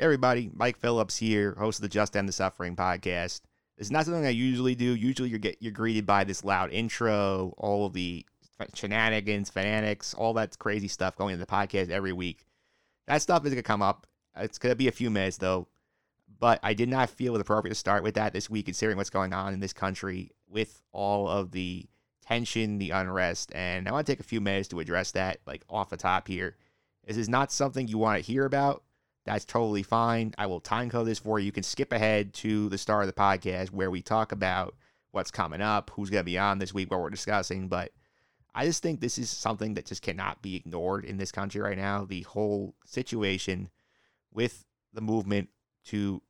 Everybody, Mike Phillips here, host of the Just End the Suffering podcast. Is not something I usually do. Usually you're get you're greeted by this loud intro, all of the shenanigans, fanatics, all that crazy stuff going into the podcast every week. That stuff is gonna come up. It's gonna be a few minutes though. But I did not feel it appropriate to start with that this week, considering what's going on in this country with all of the tension, the unrest. And I want to take a few minutes to address that, like off the top here. This is not something you want to hear about that's totally fine. I will time code this for you. You can skip ahead to the start of the podcast where we talk about what's coming up, who's going to be on this week, what we're discussing. But I just think this is something that just cannot be ignored in this country right now. The whole situation with the movement to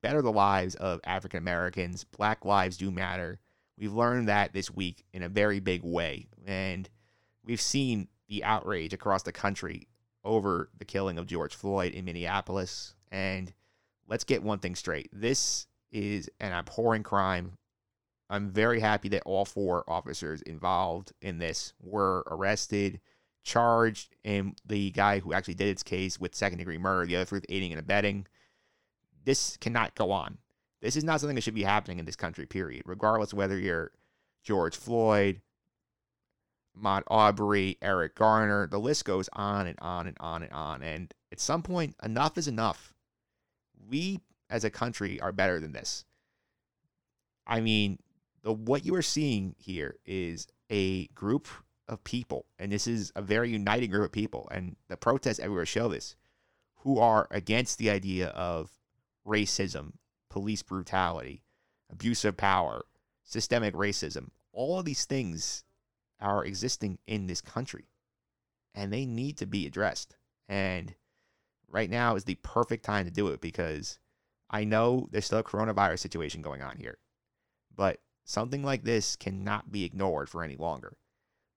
better the lives of African Americans, Black lives do matter. We've learned that this week in a very big way. And we've seen the outrage across the country over the killing of George Floyd in Minneapolis. And let's get one thing straight this is an abhorrent crime. I'm very happy that all four officers involved in this were arrested, charged, and the guy who actually did its case with second degree murder, the other with aiding and abetting. This cannot go on. This is not something that should be happening in this country, period. Regardless whether you're George Floyd, Ahmaud Arbery, Eric Garner. The list goes on and on and on and on. And at some point, enough is enough. We as a country are better than this. I mean, the what you are seeing here is a group of people, and this is a very uniting group of people, and the protests everywhere show this, who are against the idea of racism, police brutality, abuse of power, systemic racism. All of these things are existing in this country and they need to be addressed. And right now is the perfect time to do it because I know there's still a coronavirus situation going on here, but something like this cannot be ignored for any longer.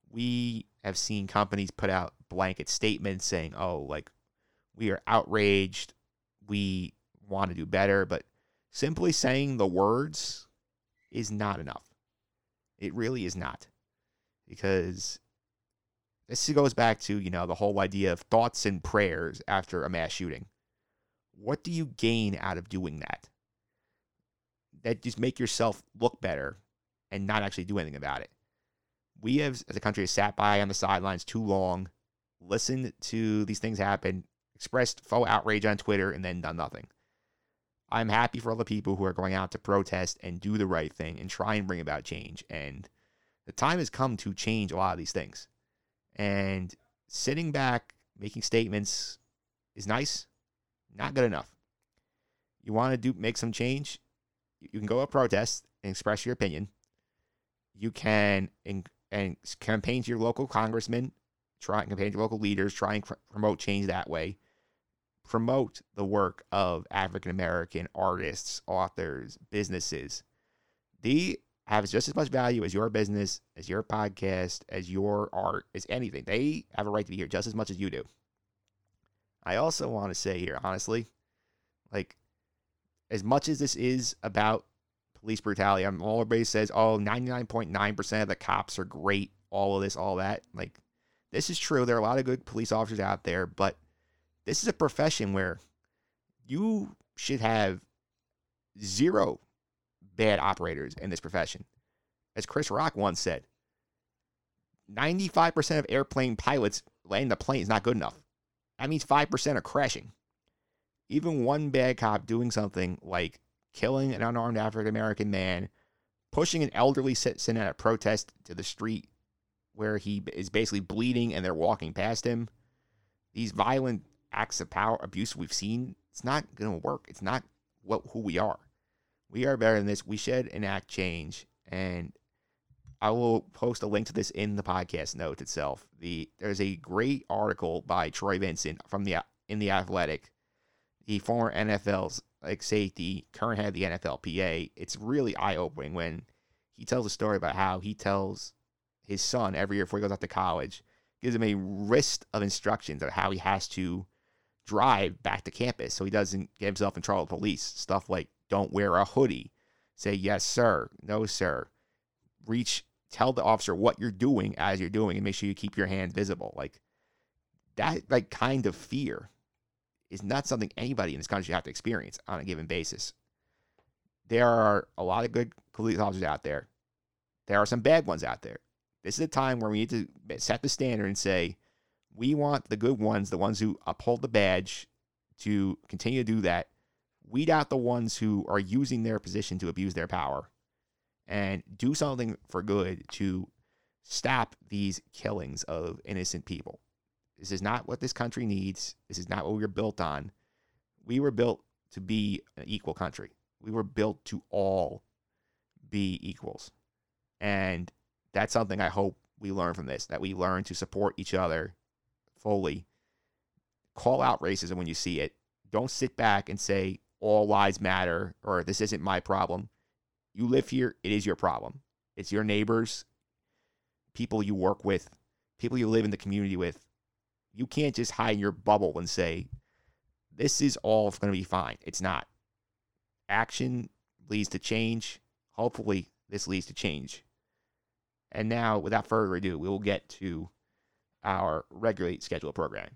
We have seen companies put out blanket statements saying, oh, like, we are outraged. We want to do better. But simply saying the words is not enough. It really is not because this goes back to, you know, the whole idea of thoughts and prayers after a mass shooting. What do you gain out of doing that? That just make yourself look better and not actually do anything about it. We have, as a country, have sat by on the sidelines too long, listened to these things happen, expressed faux outrage on Twitter, and then done nothing. I'm happy for all the people who are going out to protest and do the right thing and try and bring about change. And the time has come to change a lot of these things. And sitting back, making statements is nice, not good enough. You want to do make some change, you can go up protest and express your opinion. You can and, and campaign to your local congressman, try and campaign to local leaders, try and promote change that way. Promote the work of African American artists, authors, businesses. The have just as much value as your business, as your podcast, as your art, as anything. They have a right to be here just as much as you do. I also want to say here, honestly, like, as much as this is about police brutality, I'm all everybody says, oh, 99.9% of the cops are great, all of this, all that. Like, this is true. There are a lot of good police officers out there, but this is a profession where you should have zero bad operators in this profession. As Chris Rock once said, 95% of airplane pilots landing the plane is not good enough. That means 5% are crashing. Even one bad cop doing something like killing an unarmed African American man, pushing an elderly citizen at a protest to the street where he is basically bleeding and they're walking past him. These violent acts of power abuse we've seen, it's not going to work. It's not what who we are. We are better than this. We should enact change. And I will post a link to this in the podcast notes itself. The there's a great article by Troy Vincent from the in the Athletic, the former NFL's like safety, current head of the NFLPA. It's really eye opening when he tells a story about how he tells his son every year before he goes off to college, gives him a list of instructions of how he has to drive back to campus so he doesn't get himself in trouble with police. Stuff like don't wear a hoodie. Say yes, sir. No, sir. Reach, tell the officer what you're doing as you're doing and make sure you keep your hand visible. Like that, like kind of fear is not something anybody in this country have to experience on a given basis. There are a lot of good police officers out there. There are some bad ones out there. This is a time where we need to set the standard and say, we want the good ones, the ones who uphold the badge, to continue to do that. Weed out the ones who are using their position to abuse their power and do something for good to stop these killings of innocent people. This is not what this country needs. This is not what we were built on. We were built to be an equal country. We were built to all be equals. And that's something I hope we learn from this that we learn to support each other fully. Call out racism when you see it. Don't sit back and say all lives matter or this isn't my problem. You live here, it is your problem. It's your neighbors, people you work with, people you live in the community with. You can't just hide in your bubble and say, this is all going to be fine. It's not. Action leads to change. Hopefully, this leads to change. And now, without further ado, we will get to our regularly scheduled programming.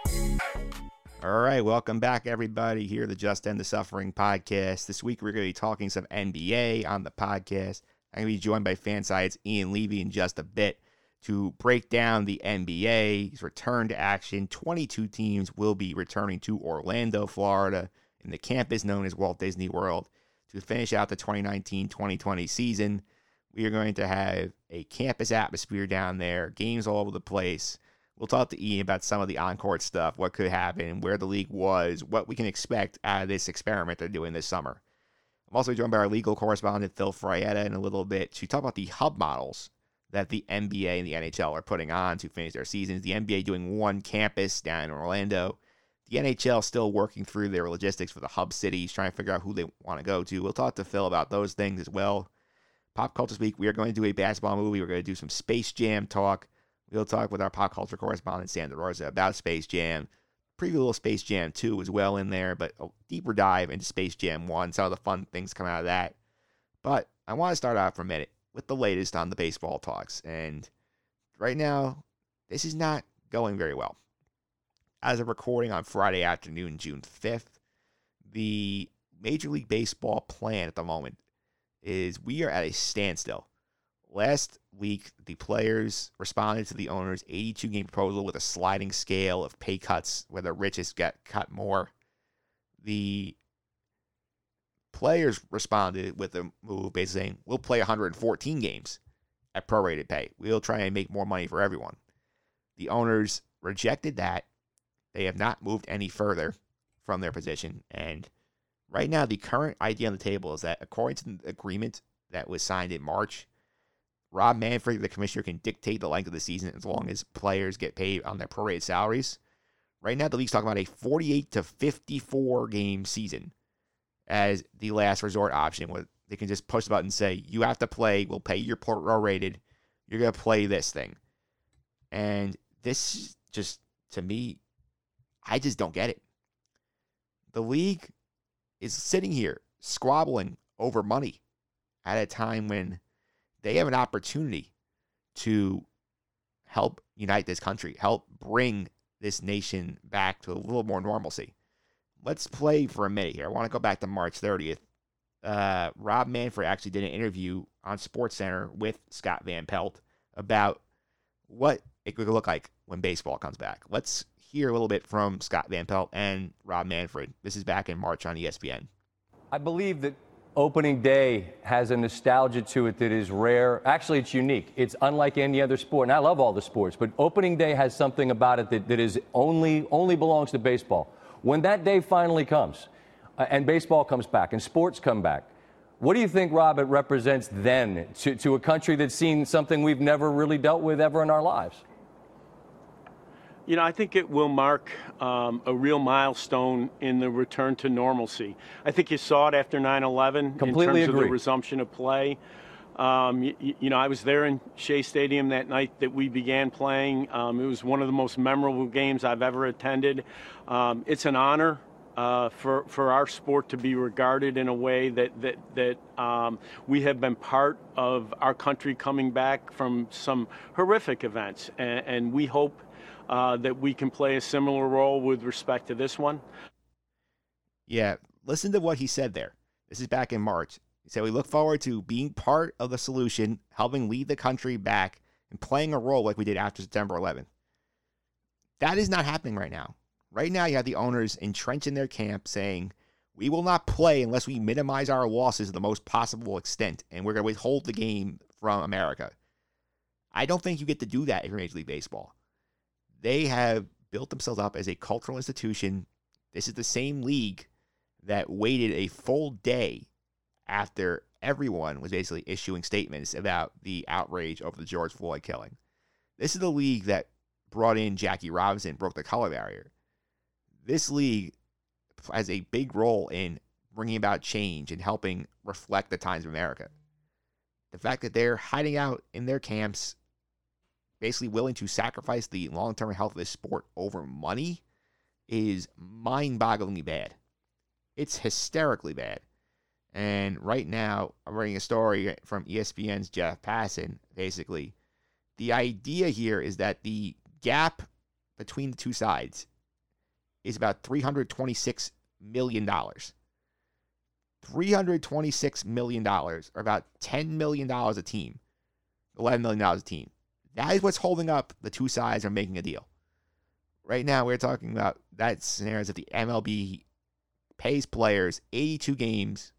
All right, welcome back, everybody. Here, the Just End the Suffering podcast. This week, we're going to be talking some NBA on the podcast. I'm going to be joined by Fansided's Ian Levy in just a bit to break down the NBA's return to action. 22 teams will be returning to Orlando, Florida, in the campus known as Walt Disney World to finish out the 2019 2020 season. We are going to have a campus atmosphere down there, games all over the place. We'll talk to Ian about some of the on-court stuff, what could happen, where the league was, what we can expect out of this experiment they're doing this summer. I'm also joined by our legal correspondent, Phil Frietta, in a little bit to talk about the hub models that the NBA and the NHL are putting on to finish their seasons. The NBA doing one campus down in Orlando. The NHL still working through their logistics for the hub cities, trying to figure out who they want to go to. We'll talk to Phil about those things as well. Pop Culture Speak, we are going to do a basketball movie. We're going to do some Space Jam talk. We'll talk with our pop culture correspondent, Sandra Rosa, about Space Jam. Preview a little Space Jam 2 as well in there, but a deeper dive into Space Jam 1, some of the fun things come out of that. But I want to start off for a minute with the latest on the baseball talks. And right now, this is not going very well. As of recording on Friday afternoon, June 5th, the Major League Baseball plan at the moment is we are at a standstill. Last week, the players responded to the owner's 82 game proposal with a sliding scale of pay cuts, where the richest get cut more. The players responded with a move basically saying, We'll play 114 games at prorated pay. We'll try and make more money for everyone. The owners rejected that. They have not moved any further from their position. And right now, the current idea on the table is that according to the agreement that was signed in March, Rob Manfred, the commissioner, can dictate the length of the season as long as players get paid on their prorated salaries. Right now, the league's talking about a 48 to 54 game season as the last resort option, where they can just push the button and say, You have to play, we'll pay your prorated, you're going to play this thing. And this just, to me, I just don't get it. The league is sitting here squabbling over money at a time when they have an opportunity to help unite this country, help bring this nation back to a little more normalcy. Let's play for a minute here. I want to go back to March 30th. Uh, Rob Manfred actually did an interview on SportsCenter with Scott Van Pelt about what it could look like when baseball comes back. Let's hear a little bit from Scott Van Pelt and Rob Manfred. This is back in March on ESPN. I believe that Opening day has a nostalgia to it that is rare. Actually, it's unique. It's unlike any other sport, and I love all the sports, but opening day has something about it that, that is only only belongs to baseball. When that day finally comes, uh, and baseball comes back, and sports come back, what do you think, Rob, it represents then to, to a country that's seen something we've never really dealt with ever in our lives? You know, I think it will mark um, a real milestone in the return to normalcy. I think you saw it after 9 11 in Completely terms of the resumption of play. Um, you, you know, I was there in Shea Stadium that night that we began playing. Um, it was one of the most memorable games I've ever attended. Um, it's an honor uh, for for our sport to be regarded in a way that that that um, we have been part of our country coming back from some horrific events, and, and we hope uh, that we can play a similar role with respect to this one. Yeah, listen to what he said there. This is back in March. He said, We look forward to being part of the solution, helping lead the country back, and playing a role like we did after September 11th. That is not happening right now. Right now, you have the owners entrenched in their camp saying, We will not play unless we minimize our losses to the most possible extent, and we're going to withhold the game from America. I don't think you get to do that you're Major League Baseball. They have built themselves up as a cultural institution. This is the same league that waited a full day after everyone was basically issuing statements about the outrage over the George Floyd killing. This is the league that brought in Jackie Robinson, broke the color barrier. This league has a big role in bringing about change and helping reflect the times of America. The fact that they're hiding out in their camps, basically willing to sacrifice the long term health of this sport over money, is mind bogglingly bad. It's hysterically bad. And right now, I'm reading a story from ESPN's Jeff Passan. Basically, the idea here is that the gap between the two sides is about $326 million. $326 million, or about $10 million a team, $11 million a team. That is what's holding up the two sides from making a deal. Right now, we're talking about that scenario is that the MLB pays players 82 games,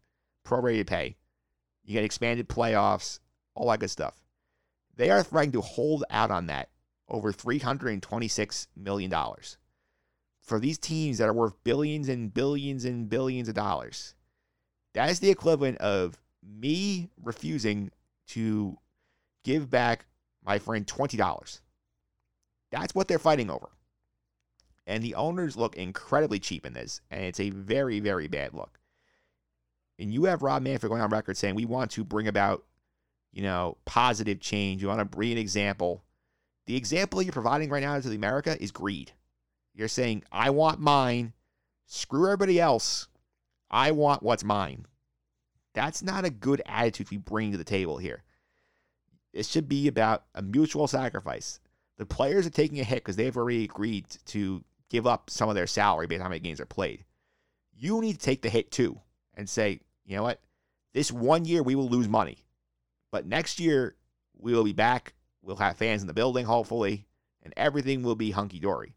prorated pay. You get expanded playoffs, all that good stuff. They are threatening to hold out on that over $326 million. For these teams that are worth billions and billions and billions of dollars, that is the equivalent of me refusing to give back my friend $20. That's what they're fighting over. And the owners look incredibly cheap in this, and it's a very, very bad look. And you have Rob Manfred going on record saying we want to bring about, you know, positive change. You want to bring an example. The example you're providing right now to the America is greed. You're saying, I want mine. Screw everybody else. I want what's mine. That's not a good attitude we bring to the table here. It should be about a mutual sacrifice. The players are taking a hit because they've already agreed to give up some of their salary based on how many games are played. You need to take the hit too and say, you know what? This one year we will lose money, but next year we will be back. We'll have fans in the building, hopefully, and everything will be hunky dory.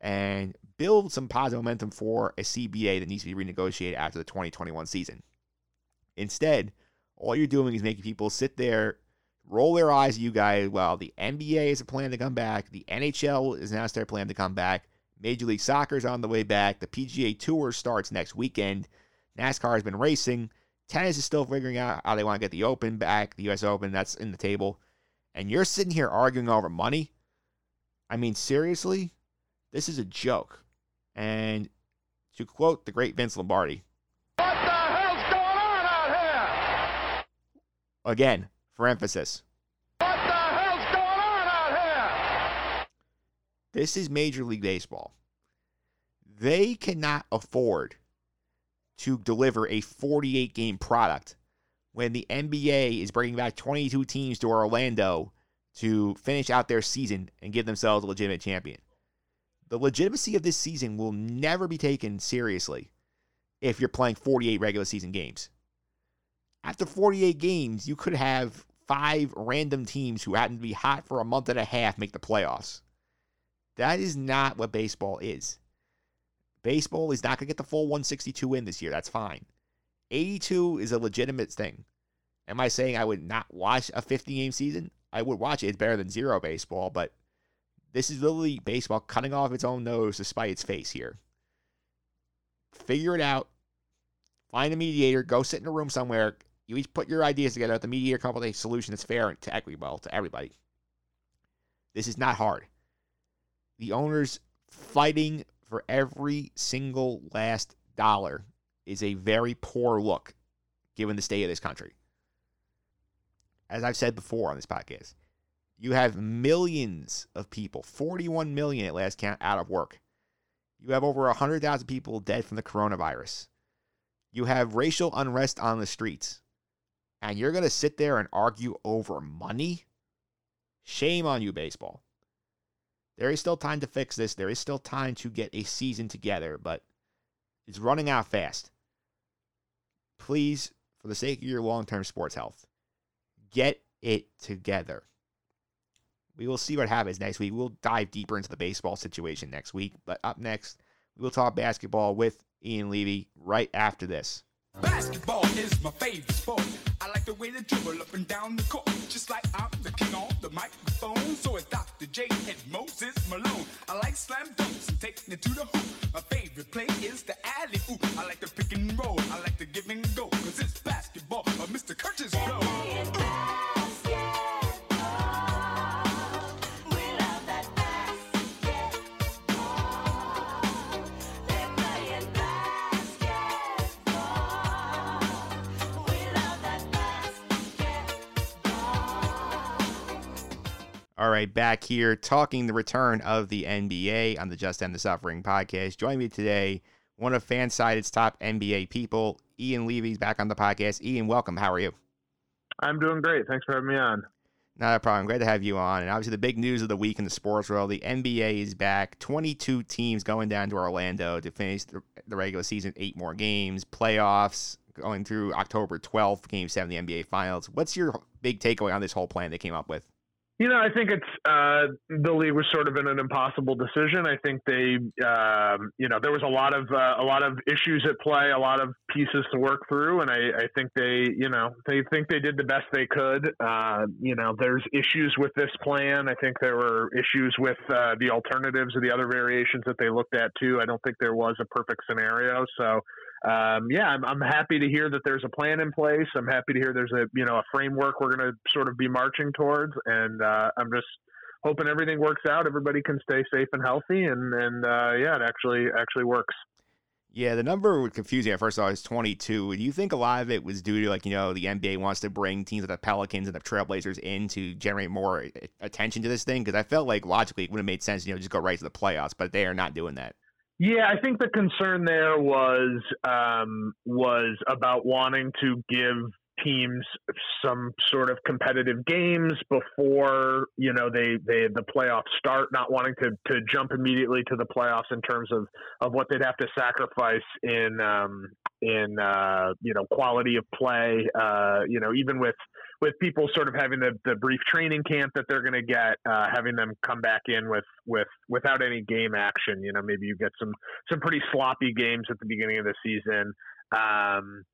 And build some positive momentum for a CBA that needs to be renegotiated after the 2021 season. Instead, all you're doing is making people sit there, roll their eyes at you guys Well, the NBA is a plan to come back, the NHL is now their plan to come back, Major League Soccer is on the way back, the PGA Tour starts next weekend, NASCAR has been racing, tennis is still figuring out how they want to get the Open back, the US Open, that's in the table. And you're sitting here arguing over money? I mean, seriously? This is a joke. And to quote the great Vince Lombardi, What the hell's going on out here? again, for emphasis, What the hell's going on out here? this is Major League Baseball. They cannot afford to deliver a 48 game product when the NBA is bringing back 22 teams to Orlando to finish out their season and give themselves a legitimate champion. The legitimacy of this season will never be taken seriously if you're playing 48 regular season games. After 48 games, you could have five random teams who happen to be hot for a month and a half make the playoffs. That is not what baseball is. Baseball is not going to get the full 162 in this year. That's fine. 82 is a legitimate thing. Am I saying I would not watch a 50 game season? I would watch it. It's better than zero baseball, but this is literally baseball cutting off its own nose to spite its face here. Figure it out. Find a mediator. Go sit in a room somewhere. You each put your ideas together. Let the mediator come up with a solution that's fair to equitable to everybody. This is not hard. the owners fighting for every single last dollar is a very poor look given the state of this country. As I've said before on this podcast, you have millions of people, 41 million at last count, out of work. You have over 100,000 people dead from the coronavirus. You have racial unrest on the streets. And you're going to sit there and argue over money? Shame on you, baseball. There is still time to fix this. There is still time to get a season together, but it's running out fast. Please, for the sake of your long term sports health, get it together. We will see what happens next week. We'll dive deeper into the baseball situation next week. But up next, we will talk basketball with Ian Levy right after this. Basketball is my favorite sport. The way they dribble up and down the court. Just like I'm the king on the microphone. So it's Dr. J and Moses Malone. I like slam dunks and taking it to the hoop. My favorite play is the alley oop. I like the pick and roll. I like the give and go. Cause it's basketball or Mr. Kurtis Blow. All right, back here talking the return of the NBA on the Just End the Suffering podcast. Join me today, one of Fansided's top NBA people, Ian Levy's back on the podcast. Ian, welcome. How are you? I'm doing great. Thanks for having me on. Not a problem. Glad to have you on. And obviously, the big news of the week in the sports world the NBA is back. 22 teams going down to Orlando to finish the, the regular season, eight more games, playoffs going through October 12th, game seven, the NBA Finals. What's your big takeaway on this whole plan they came up with? You know, I think it's uh, the league was sort of in an impossible decision. I think they, um, you know, there was a lot of uh, a lot of issues at play, a lot of pieces to work through, and I, I think they, you know, they think they did the best they could. Uh, you know, there's issues with this plan. I think there were issues with uh, the alternatives or the other variations that they looked at too. I don't think there was a perfect scenario. So um, yeah, I'm, I'm happy to hear that there's a plan in place. I'm happy to hear there's a you know a framework we're going to sort of be marching towards, and uh, I'm just hoping everything works out. Everybody can stay safe and healthy, and and uh, yeah, it actually actually works. Yeah, the number would confuse confusing at first. I was 22. Do you think a lot of it was due to like you know the NBA wants to bring teams like the Pelicans and the Trailblazers in to generate more attention to this thing? Because I felt like logically it would have made sense, you know, just go right to the playoffs, but they are not doing that. Yeah, I think the concern there was um, was about wanting to give teams some sort of competitive games before you know they they the playoffs start not wanting to to jump immediately to the playoffs in terms of of what they'd have to sacrifice in um in uh you know quality of play uh you know even with with people sort of having the, the brief training camp that they're going to get, uh, having them come back in with, with without any game action. You know, maybe you get some some pretty sloppy games at the beginning of the season. Um,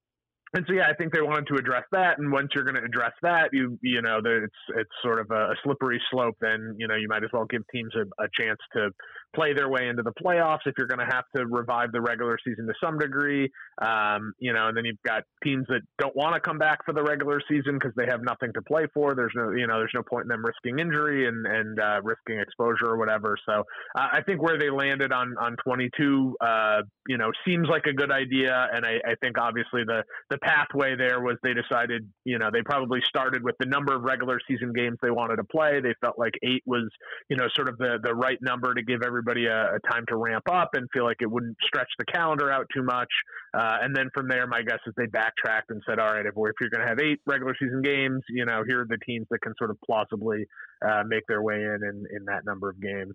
and so yeah, I think they wanted to address that. And once you're going to address that, you you know, it's it's sort of a, slippery slope. Then you know you might as well give teams a, a chance to play their way into the playoffs if you're going to have to revive the regular season to some degree. Um, you know, and then you've got teams that don't want to come back for the regular season because they have nothing to play for. There's no you know there's no point in them risking injury and and uh, risking exposure or whatever. So uh, I think where they landed on on 22, uh, you know, seems like a good idea. And I, I think obviously the the pathway there was they decided, you know, they probably started with the number of regular season games they wanted to play. They felt like eight was, you know, sort of the, the right number to give everybody a, a time to ramp up and feel like it wouldn't stretch the calendar out too much. Uh, and then from there, my guess is they backtracked and said, all right, if, if you're going to have eight regular season games, you know, here are the teams that can sort of plausibly uh, make their way in, in in that number of games.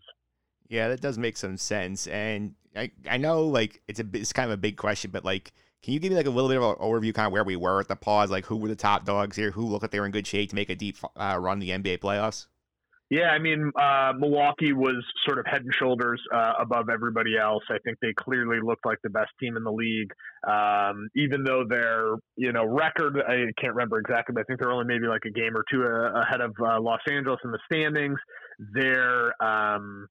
Yeah, that does make some sense. And I, I know like it's a it's kind of a big question, but like can you give me like a little bit of an overview, kind of where we were at the pause? Like, who were the top dogs here? Who looked like they were in good shape to make a deep uh, run the NBA playoffs? Yeah, I mean, uh, Milwaukee was sort of head and shoulders uh, above everybody else. I think they clearly looked like the best team in the league, um, even though their you know record I can't remember exactly, but I think they're only maybe like a game or two uh, ahead of uh, Los Angeles in the standings. Their um,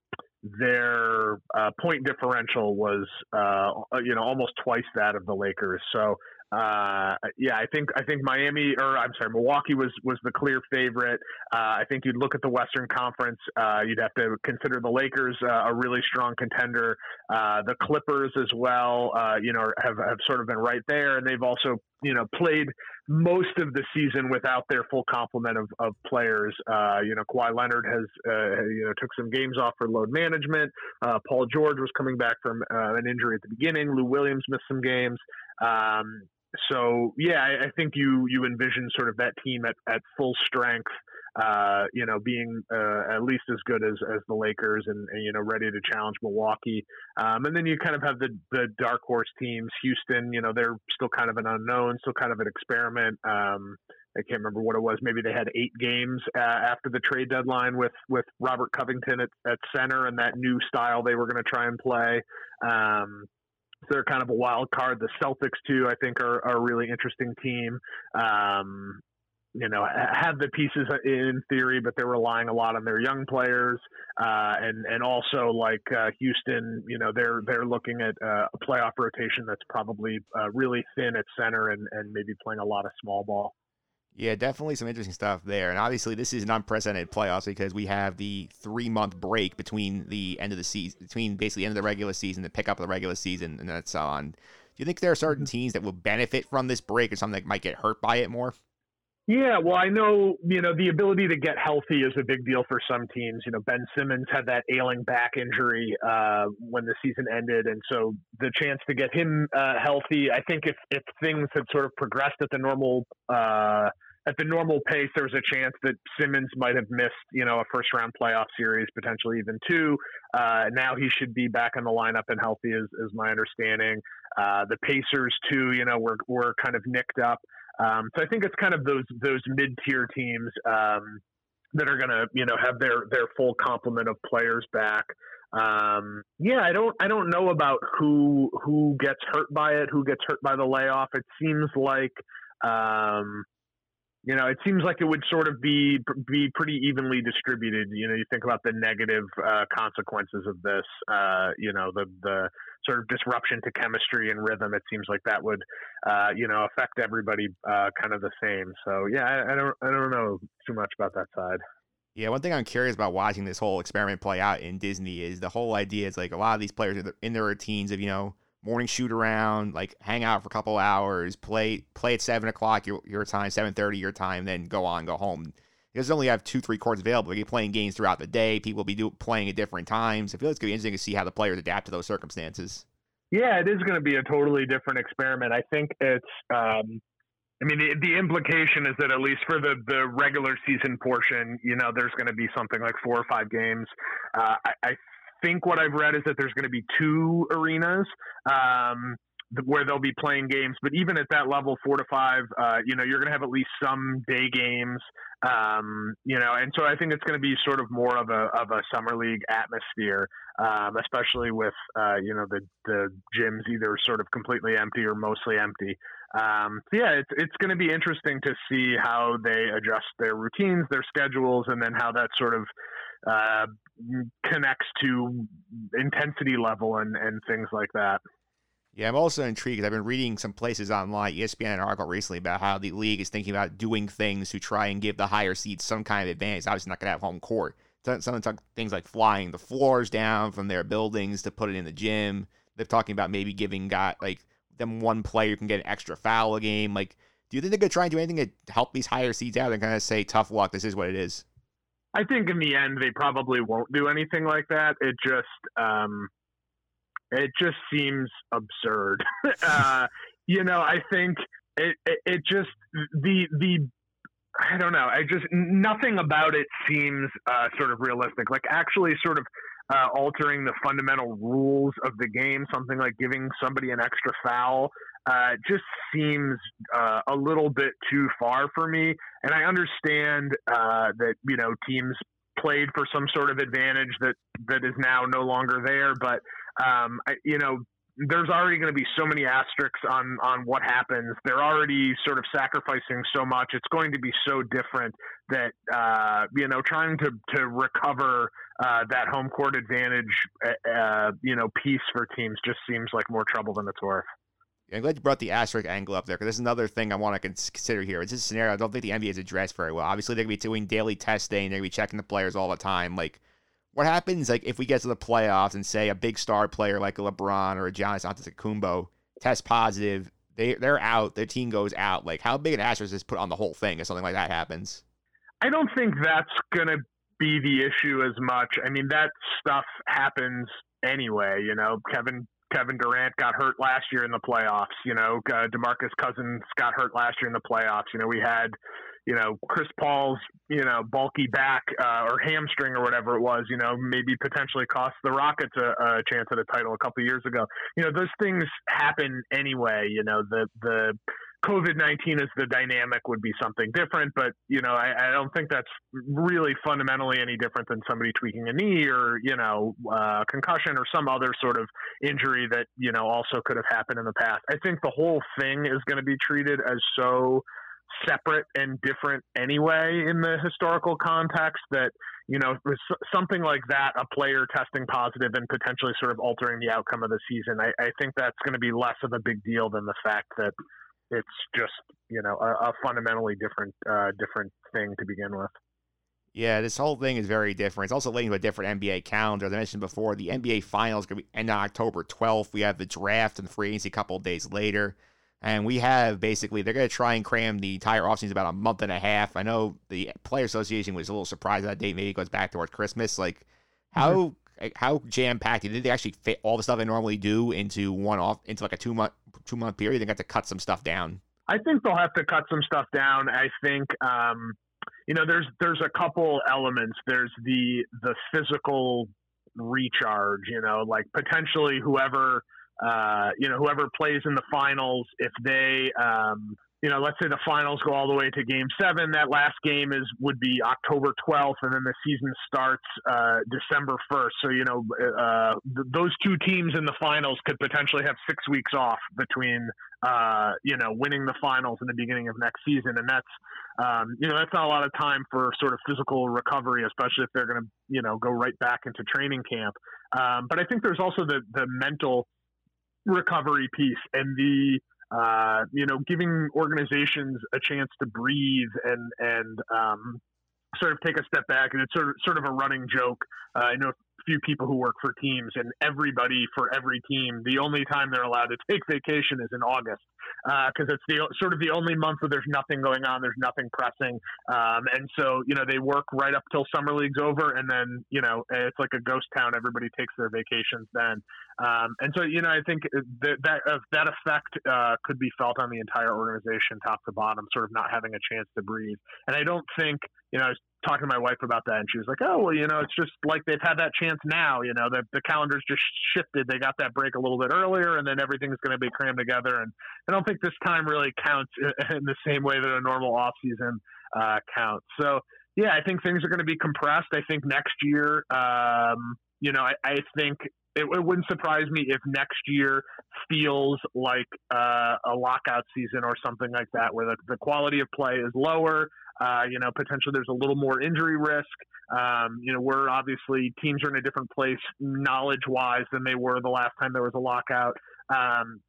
their uh, point differential was uh, you know almost twice that of the Lakers. So uh, yeah, I think I think Miami or I'm sorry, Milwaukee was was the clear favorite. Uh, I think you'd look at the Western Conference, uh, you'd have to consider the Lakers uh, a really strong contender. Uh, the Clippers as well, uh, you know, have have sort of been right there, and they've also you know played most of the season without their full complement of, of players. you know, Kawhi Leonard has you know took some games off for load management. Paul George was coming back from an injury at the beginning. Lou Williams missed some games. Um, so yeah, I, I, think you you envision sort of that team at, at full strength, uh, you know, being uh, at least as good as, as the Lakers and, and you know ready to challenge Milwaukee. Um, and then you kind of have the the dark horse teams, Houston. You know, they're still kind of an unknown, still kind of an experiment. Um, I can't remember what it was. Maybe they had eight games uh, after the trade deadline with with Robert Covington at, at center and that new style they were going to try and play. Um, they're kind of a wild card. The Celtics too, I think, are, are a really interesting team. Um, you know, have the pieces in theory, but they're relying a lot on their young players, uh, and and also like uh, Houston, you know, they're they're looking at uh, a playoff rotation that's probably uh, really thin at center and and maybe playing a lot of small ball. Yeah, definitely some interesting stuff there. And obviously, this is an unprecedented playoffs because we have the three month break between the end of the season, between basically the end of the regular season, the pick up of the regular season, and that's on. Do you think there are certain mm-hmm. teams that will benefit from this break or something that might get hurt by it more? Yeah, well, I know, you know, the ability to get healthy is a big deal for some teams. You know, Ben Simmons had that ailing back injury uh, when the season ended. And so the chance to get him uh, healthy, I think if, if things had sort of progressed at the normal uh, at the normal pace, there was a chance that Simmons might have missed, you know, a first round playoff series, potentially even two. Uh, now he should be back in the lineup and healthy, is, is my understanding. Uh, the Pacers too, you know, were were kind of nicked up. Um, so I think it's kind of those those mid tier teams um, that are going to, you know, have their their full complement of players back. Um, yeah, I don't I don't know about who who gets hurt by it, who gets hurt by the layoff. It seems like um, you know, it seems like it would sort of be be pretty evenly distributed. You know, you think about the negative uh, consequences of this. Uh, you know, the the sort of disruption to chemistry and rhythm. It seems like that would, uh, you know, affect everybody uh, kind of the same. So yeah, I, I, don't I don't know too much about that side. Yeah, one thing I'm curious about watching this whole experiment play out in Disney is the whole idea is like a lot of these players are in their routines of you know morning shoot around, like hang out for a couple hours, play play at seven o'clock your, your time, seven thirty your time, then go on, go home. Because only have two, three courts available. You're playing games throughout the day. People will be do, playing at different times. I feel it's going to be interesting to see how the players adapt to those circumstances. Yeah, it is going to be a totally different experiment. I think it's. Um, I mean, the, the implication is that at least for the the regular season portion, you know, there's going to be something like four or five games. Uh, I, I think what I've read is that there's going to be two arenas. Um, where they'll be playing games. But even at that level, four to five, uh, you know, you're going to have at least some day games, um, you know, and so I think it's going to be sort of more of a of a summer league atmosphere, um, especially with uh, you know the the gyms either sort of completely empty or mostly empty. Um, so yeah, it's it's going to be interesting to see how they adjust their routines, their schedules, and then how that sort of uh, connects to intensity level and, and things like that. Yeah, I'm also intrigued. I've been reading some places online. ESPN an article recently about how the league is thinking about doing things to try and give the higher seeds some kind of advantage. Obviously, not going to have home court. Some things like flying the floors down from their buildings to put it in the gym. They're talking about maybe giving guy like them one player can get an extra foul a game. Like, do you think they're going to try and do anything to help these higher seeds out and kind of say, tough luck, this is what it is? I think in the end they probably won't do anything like that. It just um, it just seems absurd. uh, you know, I think it, it, it just the the I don't know. I just nothing about it seems uh, sort of realistic. Like actually, sort of uh, altering the fundamental rules of the game, something like giving somebody an extra foul uh, just seems uh, a little bit too far for me. And I understand uh, that you know teams played for some sort of advantage that that is now no longer there, but um, I, you know. There's already going to be so many asterisks on on what happens. They're already sort of sacrificing so much. It's going to be so different that uh, you know trying to to recover uh, that home court advantage, uh, uh you know, piece for teams just seems like more trouble than it's worth. I'm glad you brought the asterisk angle up there because this is another thing I want to consider here. It's a scenario I don't think the NBA has addressed very well. Obviously, they're going to be doing daily testing. They're going to be checking the players all the time. Like, what happens like if we get to the playoffs and say a big star player like a LeBron or a Giannis Antetokounmpo test positive, they they're out, their team goes out. Like, how big an asterisk is put on the whole thing if something like that happens? I don't think that's going to be the issue as much. I mean, that stuff happens anyway. You know, Kevin Kevin Durant got hurt last year in the playoffs. You know, uh, Demarcus Cousins got hurt last year in the playoffs. You know, we had, you know, Chris Paul's, you know, bulky back uh, or hamstring or whatever it was. You know, maybe potentially cost the Rockets a, a chance at a title a couple years ago. You know, those things happen anyway. You know, the the COVID 19 as the dynamic would be something different, but, you know, I, I, don't think that's really fundamentally any different than somebody tweaking a knee or, you know, uh, concussion or some other sort of injury that, you know, also could have happened in the past. I think the whole thing is going to be treated as so separate and different anyway in the historical context that you know something like that a player testing positive and potentially sort of altering the outcome of the season i, I think that's going to be less of a big deal than the fact that it's just you know a, a fundamentally different uh, different thing to begin with. Yeah, this whole thing is very different. It's also leading to a different NBA calendar. As I mentioned before, the NBA Finals is going to be end on October 12th. We have the draft and the free agency a couple days later. And we have basically, they're going to try and cram the entire offseason about a month and a half. I know the Player Association was a little surprised that date. Maybe it goes back towards Christmas. Like, how mm-hmm how jam packed did they actually fit all the stuff they normally do into one off into like a two month two month period? They got to cut some stuff down. I think they'll have to cut some stuff down. I think um, you know there's there's a couple elements. There's the the physical recharge. You know, like potentially whoever uh, you know whoever plays in the finals if they um, you know, let's say the finals go all the way to game seven. That last game is would be October 12th, and then the season starts uh, December 1st. So, you know, uh, th- those two teams in the finals could potentially have six weeks off between, uh, you know, winning the finals and the beginning of next season. And that's, um, you know, that's not a lot of time for sort of physical recovery, especially if they're going to, you know, go right back into training camp. Um, but I think there's also the, the mental recovery piece and the, uh, you know, giving organizations a chance to breathe and and um, sort of take a step back. And it's sort of sort of a running joke. Uh, I know a few people who work for teams, and everybody for every team, the only time they're allowed to take vacation is in August because uh, it's the sort of the only month where there's nothing going on, there's nothing pressing, um, and so you know they work right up till summer league's over, and then you know it's like a ghost town. Everybody takes their vacations then, um, and so you know I think that that, uh, that effect uh, could be felt on the entire organization, top to bottom, sort of not having a chance to breathe. And I don't think you know I was talking to my wife about that, and she was like, "Oh, well, you know, it's just like they've had that chance now. You know, the the calendar's just shifted. They got that break a little bit earlier, and then everything's going to be crammed together. And I don't think this time really counts in the same way that a normal off season uh, counts. So, yeah, I think things are going to be compressed. I think next year, um, you know, I, I think it, it, wouldn't surprise me if next year feels like uh, a lockout season or something like that, where the, the quality of play is lower. Uh, you know, potentially there's a little more injury risk. Um, you know, we're obviously teams are in a different place knowledge wise than they were the last time there was a lockout. Um,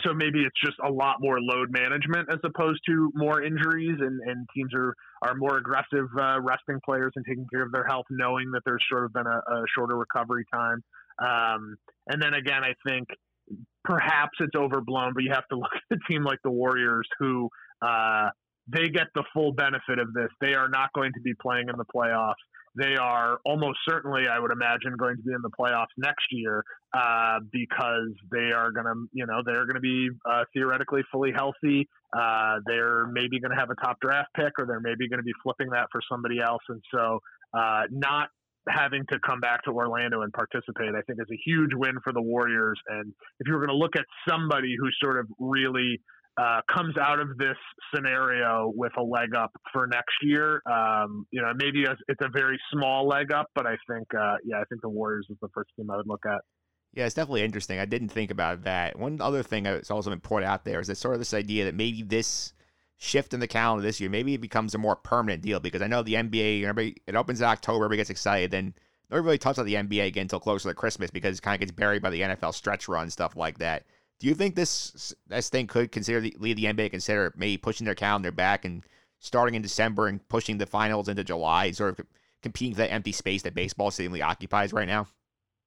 so maybe it's just a lot more load management as opposed to more injuries, and, and teams are are more aggressive uh, resting players and taking care of their health, knowing that there's sort of been a, a shorter recovery time. Um, and then again, I think perhaps it's overblown, but you have to look at a team like the Warriors who uh, they get the full benefit of this. They are not going to be playing in the playoffs. They are almost certainly, I would imagine, going to be in the playoffs next year uh, because they are going to, you know, they're going to be uh, theoretically fully healthy. Uh, they're maybe going to have a top draft pick, or they're maybe going to be flipping that for somebody else. And so, uh, not having to come back to Orlando and participate, I think, is a huge win for the Warriors. And if you were going to look at somebody who sort of really uh, comes out of this scenario with a leg up for next year. Um, you know, maybe it's a very small leg up, but I think, uh, yeah, I think the Warriors is the first team I would look at. Yeah, it's definitely interesting. I didn't think about that. One other thing that's also been put out there is that sort of this idea that maybe this shift in the calendar this year, maybe it becomes a more permanent deal because I know the NBA, everybody, it opens in October, everybody gets excited, then nobody really talks about the NBA again until closer to Christmas because it kind of gets buried by the NFL stretch run stuff like that. Do you think this this thing could consider the, lead the NBA consider maybe pushing their calendar back and starting in December and pushing the finals into July, sort of competing for that empty space that baseball seemingly occupies right now?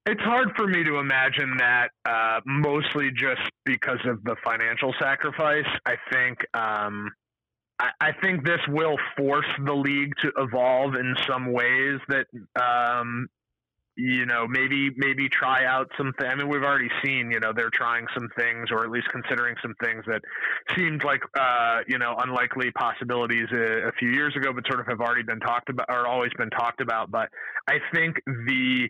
It's hard for me to imagine that, uh, mostly just because of the financial sacrifice. I think um, I, I, think this will force the league to evolve in some ways that um, you know, maybe maybe try out some. Th- I mean, we've already seen, you know, they're trying some things, or at least considering some things that seemed like, uh, you know, unlikely possibilities a, a, few years ago, but sort of have already been talked about, or always been talked about. But I think the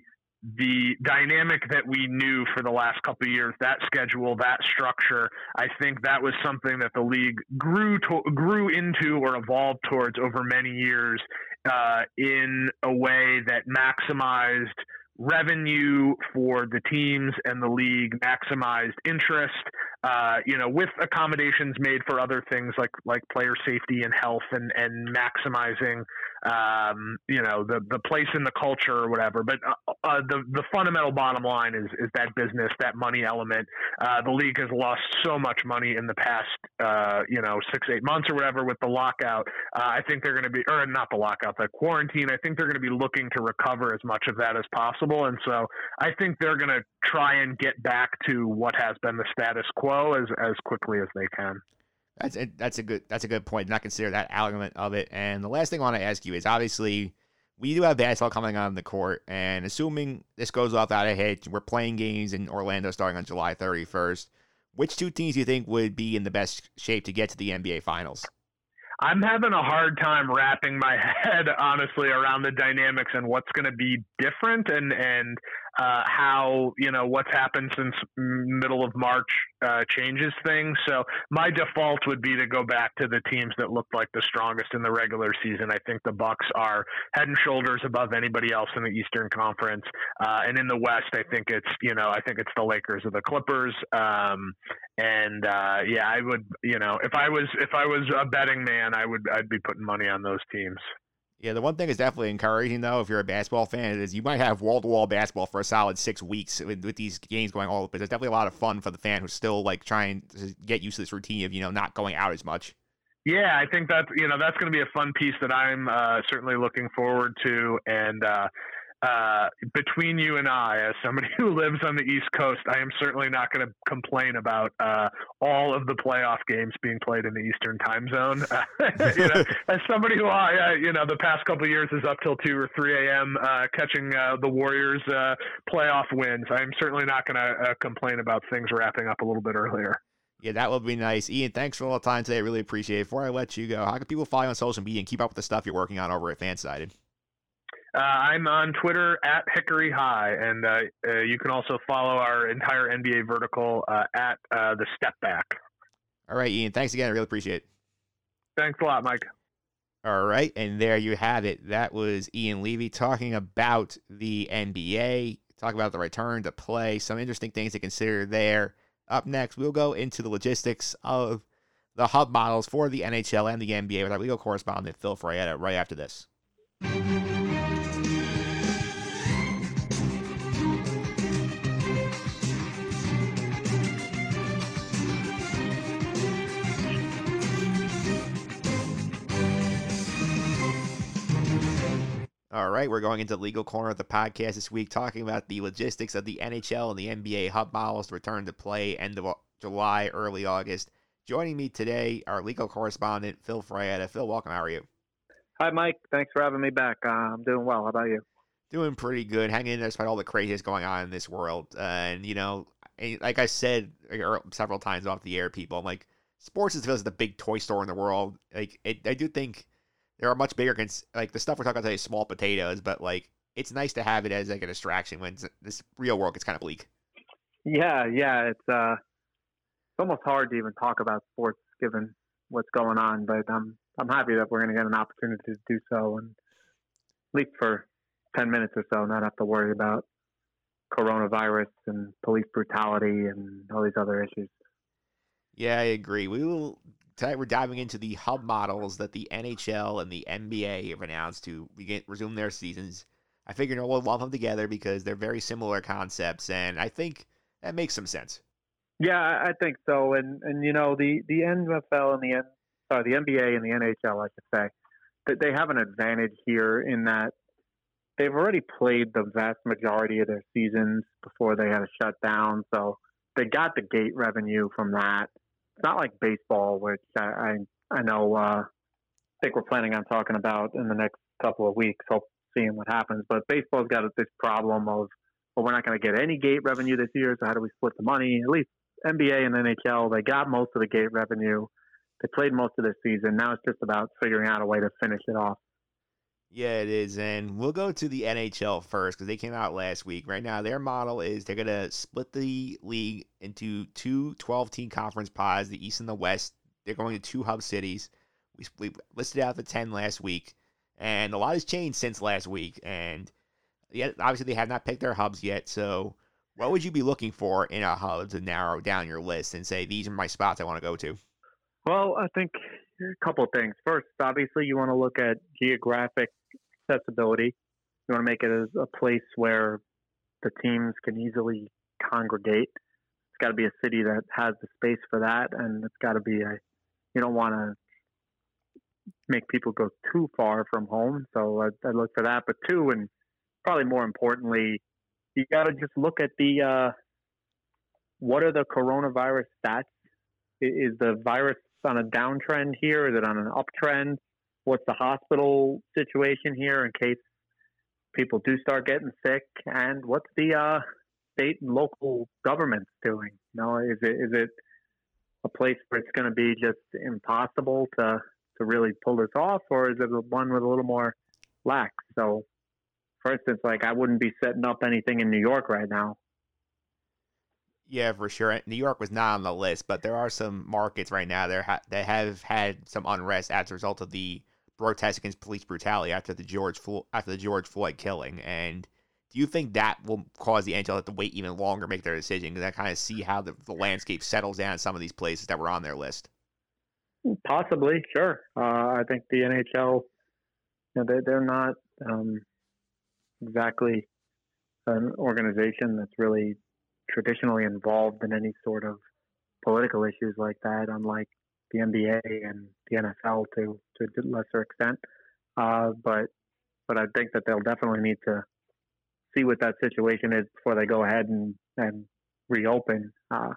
the dynamic that we knew for the last couple years, that schedule, that structure, I think that was something that the league grew to, grew into or evolved towards over many years uh, in a way that maximized revenue for the teams and the league, maximized interest, uh, you know, with accommodations made for other things like like player safety and health and and maximizing um, you know the the place in the culture or whatever. But uh, uh, the the fundamental bottom line is is that business, that money element. Uh, the league has lost so much money in the past, uh, you know, six eight months or whatever with the lockout. Uh, I think they're going to be, or not the lockout, the quarantine. I think they're going to be looking to recover as much of that as possible, and so I think they're going to try and get back to what has been the status quo as as quickly as they can. That's a, that's a good that's a good point. Not consider that element of it. And the last thing I want to ask you is obviously we do have basketball coming on the court, and assuming this goes off without a hitch, we're playing games in Orlando starting on July 31st. Which two teams do you think would be in the best shape to get to the NBA Finals? I'm having a hard time wrapping my head, honestly, around the dynamics and what's going to be different and and uh, how you know what's happened since middle of March uh, changes things. So my default would be to go back to the teams that looked like the strongest in the regular season. I think the Bucks are head and shoulders above anybody else in the Eastern Conference, uh, and in the West, I think it's you know I think it's the Lakers or the Clippers. Um, and uh, yeah, I would you know if I was if I was a betting man, I would I'd be putting money on those teams. Yeah, the one thing is definitely encouraging though, if you're a basketball fan, is you might have wall to wall basketball for a solid six weeks with, with, these games going all. But it's definitely a lot of fun for the fan who's still like trying to get used to this routine of you know not going out as much. Yeah, I think that you know that's going to be a fun piece that I'm uh, certainly looking forward to, and uh, uh, between you and I, as somebody who lives on the East Coast, I am certainly not going to complain about uh, all of the playoff games being played in the Eastern Time Zone. you know, as somebody who, uh, you know, the past couple years is up till two or three a.m. Uh, catching uh, the Warriors uh, playoff wins, I'm certainly not going to complain about things wrapping up a little bit earlier. Yeah, that would be nice. Ian, thanks for all the time today. I really appreciate it. Before I let you go, how can people follow you on social media and keep up with the stuff you're working on over at Fansided? Uh, I'm on Twitter at Hickory High, and uh, uh, you can also follow our entire NBA vertical uh, at uh, the Step Back. All right, Ian. Thanks again. I really appreciate it. Thanks a lot, Mike. All right, and there you have it. That was Ian Levy talking about the NBA, talk about the return to play, some interesting things to consider there. Up next, we'll go into the logistics of the hub models for the NHL and the NBA with our legal correspondent Phil Frietta right after this. All right, we're going into the legal corner of the podcast this week, talking about the logistics of the NHL and the NBA hub models to return to play end of July, early August. Joining me today, our legal correspondent, Phil Frietta. Phil, welcome. How are you? Hi, Mike. Thanks for having me back. Uh, I'm doing well. How about you? Doing pretty good. Hanging in there despite all the craziness going on in this world. Uh, and, you know, like I said several times off the air, people, I'm like, sports is the big toy store in the world. Like, it, I do think there are much bigger cons- like the stuff we're talking about today is small potatoes, but like it's nice to have it as like a distraction when this real world gets kind of bleak. Yeah, yeah, it's uh, it's almost hard to even talk about sports given what's going on, but I'm I'm happy that we're going to get an opportunity to do so, and at least for ten minutes or so, not have to worry about coronavirus and police brutality and all these other issues. Yeah, I agree. We will tonight we're diving into the hub models that the NHL and the NBA have announced to begin resume their seasons. I figured we'll lump them together because they're very similar concepts, and I think that makes some sense. Yeah, I think so. And and you know the the NFL and the sorry, the NBA and the NHL, I should say, that they have an advantage here in that they've already played the vast majority of their seasons before they had to shut down. So they got the gate revenue from that. It's not like baseball, which I I, know. Uh, I think we're planning on talking about in the next couple of weeks. Hope seeing what happens. But baseball's got this problem of well, we're not going to get any gate revenue this year. So how do we split the money? At least NBA and NHL, they got most of the gate revenue. They played most of this season. Now it's just about figuring out a way to finish it off. Yeah, it is. And we'll go to the NHL first because they came out last week. Right now, their model is they're going to split the league into two 12 team conference pods, the East and the West. They're going to two hub cities. We, we listed out the 10 last week. And a lot has changed since last week. And yeah, obviously, they have not picked their hubs yet. So, what would you be looking for in a hub to narrow down your list and say, these are my spots I want to go to? Well, I think a couple things. First, obviously, you want to look at geographic accessibility. You want to make it as a place where the teams can easily congregate. It's got to be a city that has the space for that, and it's got to be a. You don't want to make people go too far from home, so I, I look for that. But two, and probably more importantly, you got to just look at the uh, what are the coronavirus stats? Is the virus on a downtrend here? Is it on an uptrend? What's the hospital situation here in case people do start getting sick? And what's the uh, state and local governments doing? You know, is it is it a place where it's going to be just impossible to to really pull this off, or is it one with a little more lax? So, for instance, like I wouldn't be setting up anything in New York right now. Yeah, for sure. New York was not on the list, but there are some markets right now that, ha- that have had some unrest as a result of the protest against police brutality after the George Flo- after the George Floyd killing. And do you think that will cause the NHL to wait even longer make their decision? Because I kind of see how the, the landscape settles down in some of these places that were on their list. Possibly, sure. Uh, I think the NHL, you know, they, they're not um, exactly an organization that's really traditionally involved in any sort of political issues like that, unlike the NBA and the NFL to to a lesser extent. Uh, but but I think that they'll definitely need to see what that situation is before they go ahead and and reopen uh,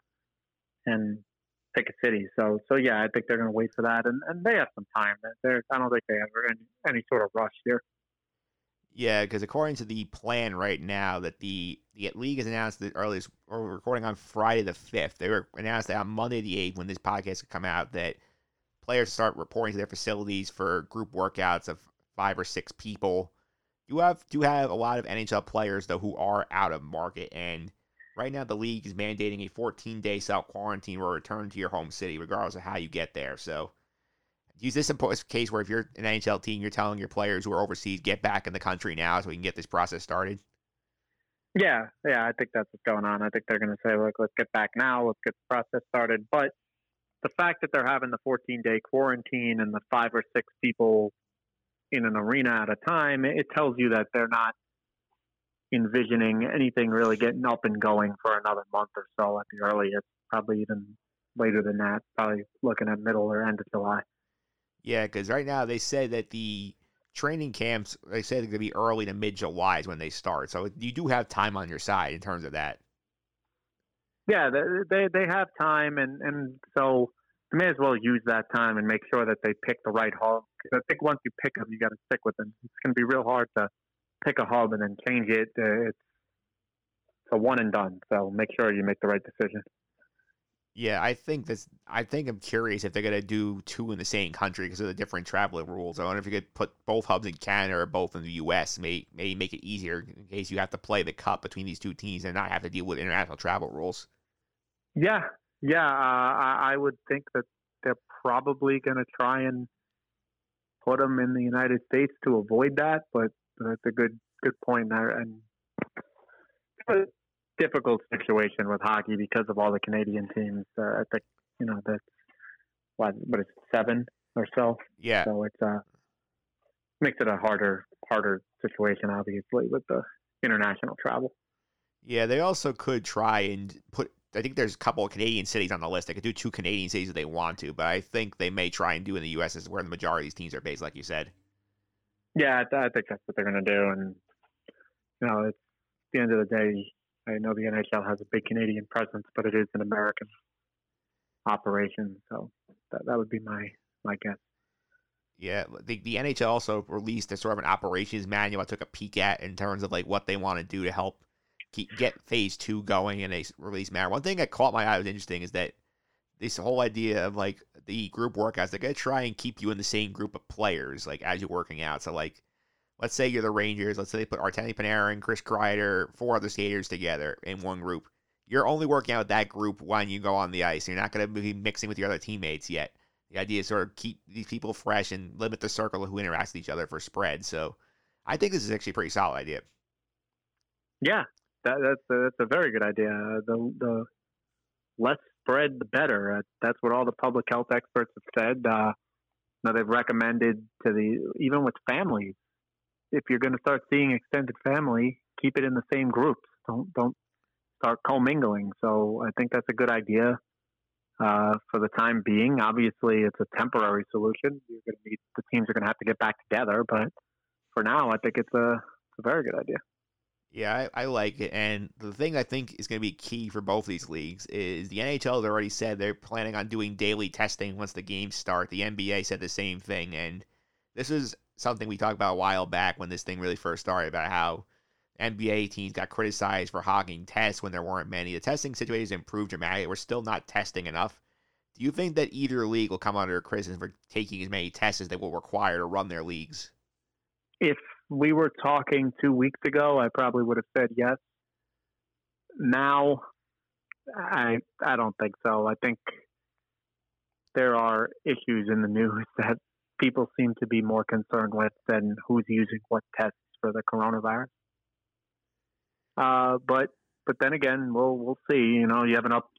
and pick a city. So so yeah, I think they're going to wait for that, and, and they have some time. They're, I don't think they have any, any sort of rush here. Yeah, because according to the plan right now, that the the league has announced the earliest, we're recording on Friday the fifth. They were announced that on Monday the eighth, when this podcast could come out, that players start reporting to their facilities for group workouts of five or six people. You have do have a lot of NHL players though who are out of market, and right now the league is mandating a 14 day self quarantine or return to your home city, regardless of how you get there. So use this in a case where if you're an NHL team, you're telling your players who are overseas get back in the country now so we can get this process started. Yeah, yeah, I think that's what's going on. I think they're going to say, look, let's get back now, let's get the process started. But the fact that they're having the 14 day quarantine and the five or six people in an arena at a time, it tells you that they're not envisioning anything really getting up and going for another month or so at the earliest, probably even later than that, probably looking at middle or end of July. Yeah, because right now they said that the training camps, they said they're going to be early to mid July is when they start. So you do have time on your side in terms of that. Yeah, they they, have time, and, and so they may as well use that time and make sure that they pick the right hub. I think once you pick them, you got to stick with them. It's going to be real hard to pick a hub and then change it. Uh, it's a one and done. So make sure you make the right decision. Yeah, I think this. I think I'm curious if they're gonna do two in the same country because of the different traveling rules. I wonder if you could put both hubs in Canada or both in the U.S. May maybe make it easier in case you have to play the cup between these two teams and not have to deal with international travel rules. Yeah, yeah. Uh, I, I would think that they're probably to try and put them in the United States to avoid that. But that's a good good point there, and difficult situation with hockey because of all the Canadian teams. Uh, I think you know that's what what is it, seven or so. Yeah. So it's uh makes it a harder harder situation, obviously, with the international travel. Yeah, they also could try and put I think there's a couple of Canadian cities on the list. They could do two Canadian cities if they want to, but I think they may try and do in the U.S. is where the majority of these teams are based, like you said. Yeah, I, I think that's what they're going to do. And you know, it's at the end of the day, I know the NHL has a big Canadian presence, but it is an American operation. So that that would be my my guess. Yeah, the, the NHL also released a sort of an operations manual I took a peek at in terms of like what they want to do to help keep get phase two going in a release manner. One thing that caught my eye was interesting is that this whole idea of like the group workouts, they're gonna try and keep you in the same group of players, like as you're working out. So like let's say you're the Rangers, let's say they put Artemi and Chris Kreider, four other skaters together in one group. You're only working out with that group when you go on the ice. You're not gonna be mixing with your other teammates yet. The idea is sort of keep these people fresh and limit the circle of who interacts with each other for spread. So I think this is actually a pretty solid idea. Yeah, that, that's a, that's a very good idea. The the less spread, the better. Uh, that's what all the public health experts have said. Uh, now they've recommended to the even with families, if you're going to start seeing extended family, keep it in the same groups. Don't don't start commingling. So I think that's a good idea uh, for the time being. Obviously, it's a temporary solution. You're going to need the teams are going to have to get back together, but for now, I think it's a it's a very good idea. Yeah, I, I like it. And the thing I think is going to be key for both these leagues is the NHL has already said they're planning on doing daily testing once the games start. The NBA said the same thing. And this is something we talked about a while back when this thing really first started about how NBA teams got criticized for hogging tests when there weren't many. The testing situation has improved dramatically. We're still not testing enough. Do you think that either league will come under criticism for taking as many tests as they will require to run their leagues? If we were talking two weeks ago, I probably would have said yes. Now, I I don't think so. I think there are issues in the news that people seem to be more concerned with than who's using what tests for the coronavirus. Uh, but but then again, we'll we'll see. You know, you have an up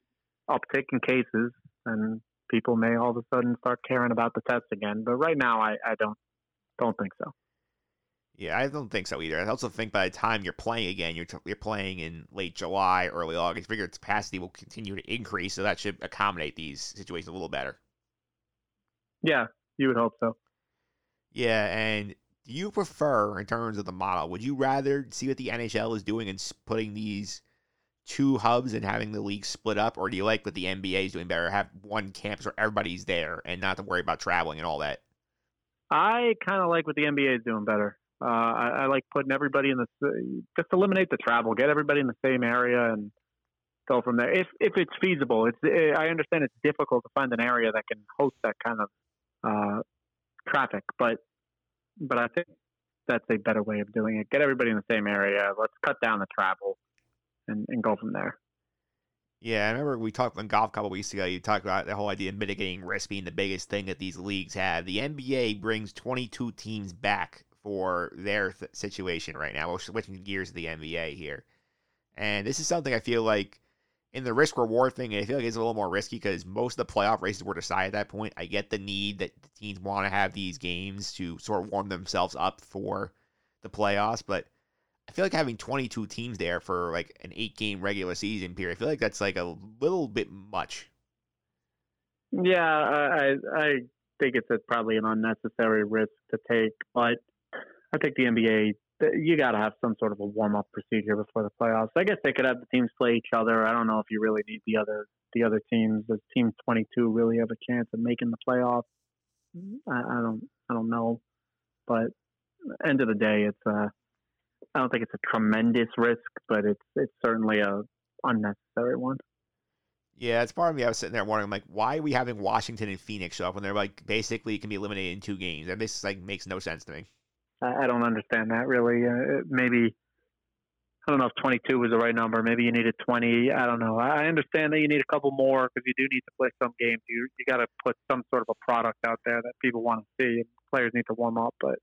uptick in cases, and people may all of a sudden start caring about the tests again. But right now, I, I don't don't think so. Yeah, I don't think so either. I also think by the time you're playing again, you're, t- you're playing in late July, early August. I figure its capacity will continue to increase, so that should accommodate these situations a little better. Yeah, you would hope so. Yeah, and do you prefer, in terms of the model, would you rather see what the NHL is doing and putting these two hubs and having the league split up, or do you like what the NBA is doing better, have one campus where everybody's there and not to worry about traveling and all that? I kind of like what the NBA is doing better. Uh, I, I, like putting everybody in the just eliminate the travel, get everybody in the same area, and go from there. If if it's feasible, it's eh, I understand it's difficult to find an area that can host that kind of uh, traffic, but but I think that's a better way of doing it. Get everybody in the same area. Let's cut down the travel, and, and go from there. Yeah, I remember we talked on golf a couple weeks ago. You talked about the whole idea of mitigating risk being the biggest thing that these leagues have. The NBA brings 22 teams back for their th- situation right now. We're switching gears to the NBA here. And this is something I feel like in the risk reward thing, I feel like it's a little more risky because most of the playoff races were decided at that point. I get the need that the teams want to have these games to sort of warm themselves up for the playoffs, but I feel like having 22 teams there for like an eight game regular season period, I feel like that's like a little bit much. Yeah, I I think it's a, probably an unnecessary risk to take, but I think the NBA you got to have some sort of a warm up procedure before the playoffs. I guess they could have the teams play each other. I don't know if you really need the other the other teams. Does Team 22 really have a chance of making the playoffs? I, I don't I don't know, but end of the day, it's a I don't think it's a tremendous risk, but it's it's certainly a unnecessary one. Yeah, it's part of me. I was sitting there wondering, like, why are we having Washington and Phoenix show up when they're like basically can be eliminated in two games? And this like makes no sense to me. I don't understand that really. Uh, maybe I don't know if 22 was the right number. Maybe you needed 20. I don't know. I understand that you need a couple more because you do need to play some games. You you got to put some sort of a product out there that people want to see, and players need to warm up. But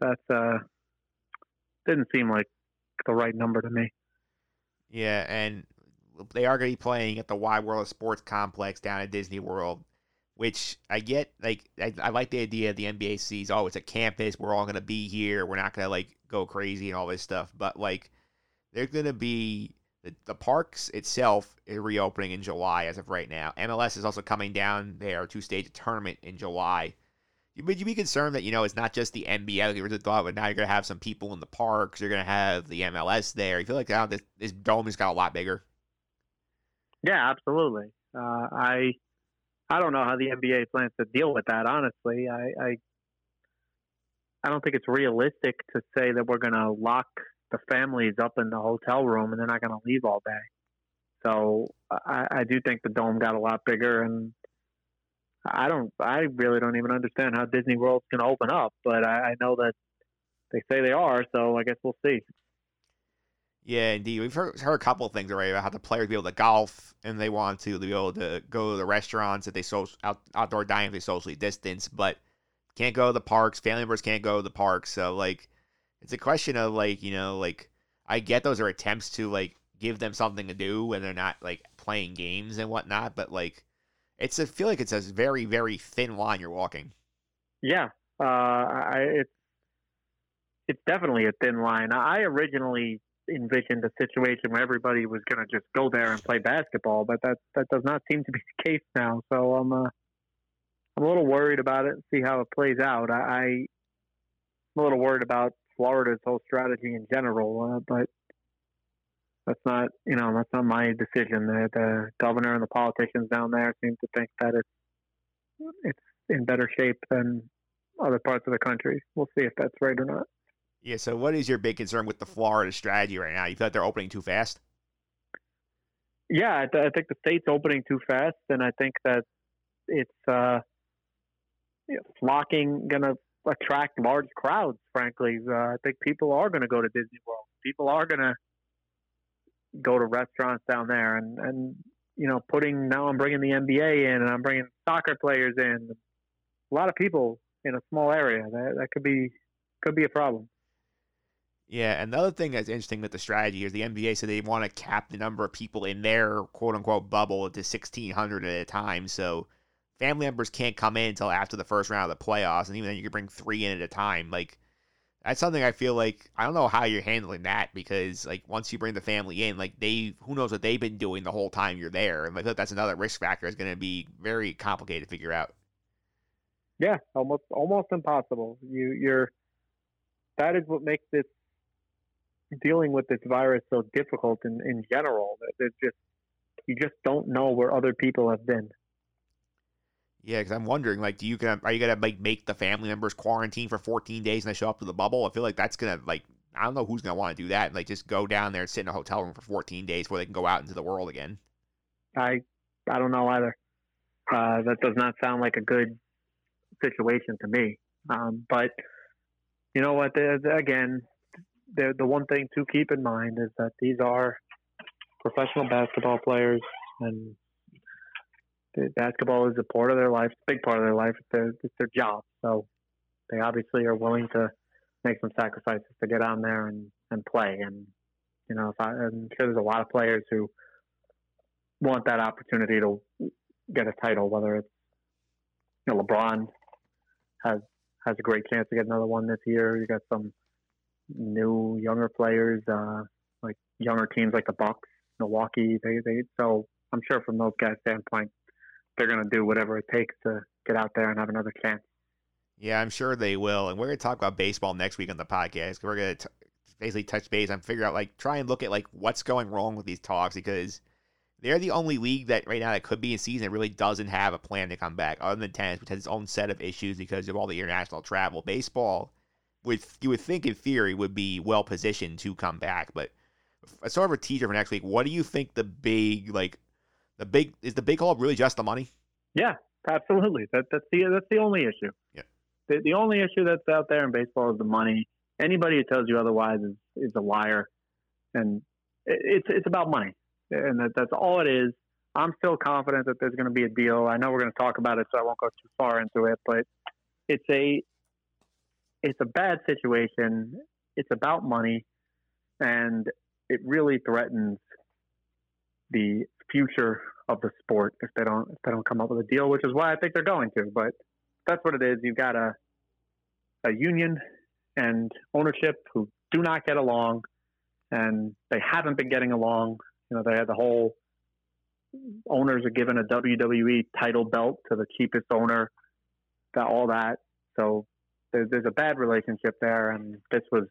that's uh didn't seem like the right number to me. Yeah, and they are going to be playing at the Wide World of Sports complex down at Disney World which I get. Like, I, I like the idea of the NBA sees, oh, it's a campus. We're all going to be here. We're not going to, like, go crazy and all this stuff. But, like, they're going to be the, the parks itself is reopening in July as of right now. MLS is also coming down there to stage a tournament in July. Would you be concerned that you know it's not just the NBA like you thought, but now you're gonna have some people in the parks. You're gonna have the MLS there. You feel like now this, this dome has got a lot bigger. Yeah, absolutely. Uh, I I don't know how the NBA plans to deal with that. Honestly, I I, I don't think it's realistic to say that we're going to lock the families up in the hotel room and they're not going to leave all day. So I, I do think the dome got a lot bigger, and I don't. I really don't even understand how Disney World's going to open up, but I, I know that they say they are. So I guess we'll see. Yeah, indeed. We've heard, heard a couple of things already about how the players be able to golf and they want to be able to go to the restaurants if they so out, outdoor dining if they socially distance, but can't go to the parks. Family members can't go to the parks. So like, it's a question of like you know like I get those are attempts to like give them something to do when they're not like playing games and whatnot, but like it's I feel like it's a very very thin line you're walking. Yeah, uh, I, it's it's definitely a thin line. I originally envisioned a situation where everybody was going to just go there and play basketball, but that that does not seem to be the case now. So I'm uh, I'm a little worried about it see how it plays out. I, I am a little worried about Florida's whole strategy in general, uh, but that's not you know that's not my decision. The, the governor and the politicians down there seem to think that it's it's in better shape than other parts of the country. We'll see if that's right or not. Yeah. So, what is your big concern with the Florida strategy right now? You feel like they're opening too fast? Yeah, I, th- I think the state's opening too fast, and I think that it's uh, flocking going to attract large crowds. Frankly, uh, I think people are going to go to Disney World. People are going to go to restaurants down there, and and you know, putting now I'm bringing the NBA in, and I'm bringing soccer players in. A lot of people in a small area. That that could be could be a problem. Yeah, another thing that's interesting with the strategy is the NBA said they want to cap the number of people in their quote unquote bubble to 1,600 at a time. So family members can't come in until after the first round of the playoffs. And even then, you can bring three in at a time. Like, that's something I feel like I don't know how you're handling that because, like, once you bring the family in, like, they who knows what they've been doing the whole time you're there. And I feel like that's another risk factor is going to be very complicated to figure out. Yeah, almost almost impossible. You you're that is what makes this dealing with this virus so difficult in, in general. It's just you just don't know where other people have been. Yeah, because I'm wondering, like, do you gonna are you gonna like make the family members quarantine for 14 days and they show up to the bubble? I feel like that's gonna like I don't know who's gonna want to do that and like just go down there and sit in a hotel room for 14 days before they can go out into the world again. I I don't know either. Uh, that does not sound like a good situation to me. Um, but you know what? Again, the the one thing to keep in mind is that these are professional basketball players, and basketball is a part of their life, a big part of their life. It's their, it's their job, so they obviously are willing to make some sacrifices to get on there and and play. And you know, if I, I'm sure there's a lot of players who want that opportunity to get a title, whether it's you know, LeBron has has a great chance to get another one this year. You got some new younger players, uh, like younger teams like the Bucks, Milwaukee. They they so I'm sure from those guys' standpoint, they're going to do whatever it takes to get out there and have another chance. Yeah, I'm sure they will. And we're going to talk about baseball next week on the podcast. We're going to basically touch base and figure out like try and look at like what's going wrong with these talks because they're the only league that right now that could be in season that really doesn't have a plan to come back other than tennis which has its own set of issues because of all the international travel baseball with you would think in theory would be well positioned to come back. But as sort of a teaser for next week, what do you think the big like the big is the big haul really just the money? Yeah, absolutely. That that's the that's the only issue. Yeah. The the only issue that's out there in baseball is the money. Anybody who tells you otherwise is, is a liar, and it's it's about money, and that, that's all it is. I'm still confident that there's going to be a deal. I know we're going to talk about it, so I won't go too far into it. But it's a it's a bad situation. It's about money, and it really threatens the future of the sport if they don't if they don't come up with a deal, which is why I think they're going to. But that's what it is. You've got a a union and ownership who do not get along, and they haven't been getting along You know, they had the whole owners are given a WWE title belt to the cheapest owner, got all that. So there's, there's a bad relationship there, and this was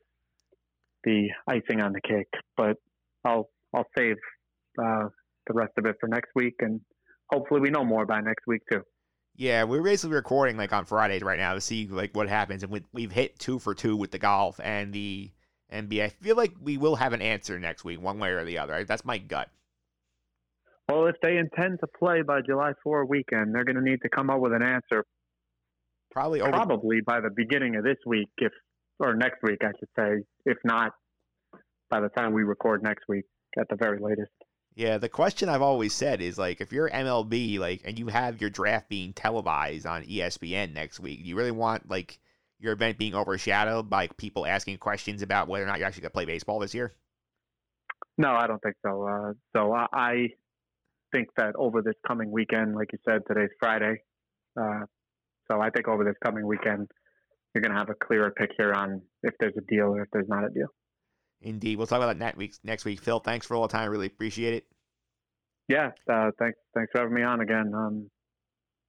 the icing on the cake. But I'll I'll save uh, the rest of it for next week, and hopefully we know more by next week too. Yeah, we're basically recording like on Fridays right now to see like what happens, and we, we've hit two for two with the golf and the NBA. I feel like we will have an answer next week, one way or the other. That's my gut. Well, if they intend to play by July 4 weekend, they're going to need to come up with an answer Probably over. probably by the beginning of this week, if or next week, I should say. If not, by the time we record next week, at the very latest. Yeah, the question I've always said is like, if you're MLB, like, and you have your draft being televised on ESPN next week, do you really want like your event being overshadowed by people asking questions about whether or not you're actually going to play baseball this year? No, I don't think so. Uh, so I, I think that over this coming weekend, like you said, today's Friday. Uh, so I think over this coming weekend, you're going to have a clearer picture on if there's a deal or if there's not a deal. Indeed, we'll talk about that next week. Next week, Phil. Thanks for all the time. Really appreciate it. Yeah, uh, thanks. Thanks for having me on again. Um,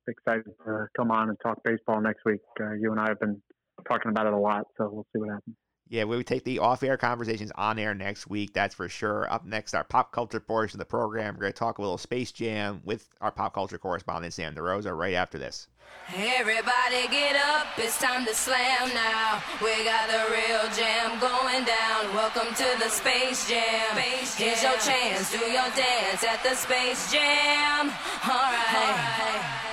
excited to come on and talk baseball next week. Uh, you and I have been talking about it a lot, so we'll see what happens. Yeah, we would take the off-air conversations on air next week. That's for sure. Up next, our pop culture portion of the program. We're going to talk a little Space Jam with our pop culture correspondent Sam DeRosa right after this. Everybody get up, it's time to slam now. We got the real jam going down. Welcome to the Space Jam. Here's your chance, do your dance at the Space Jam. Alright. All right,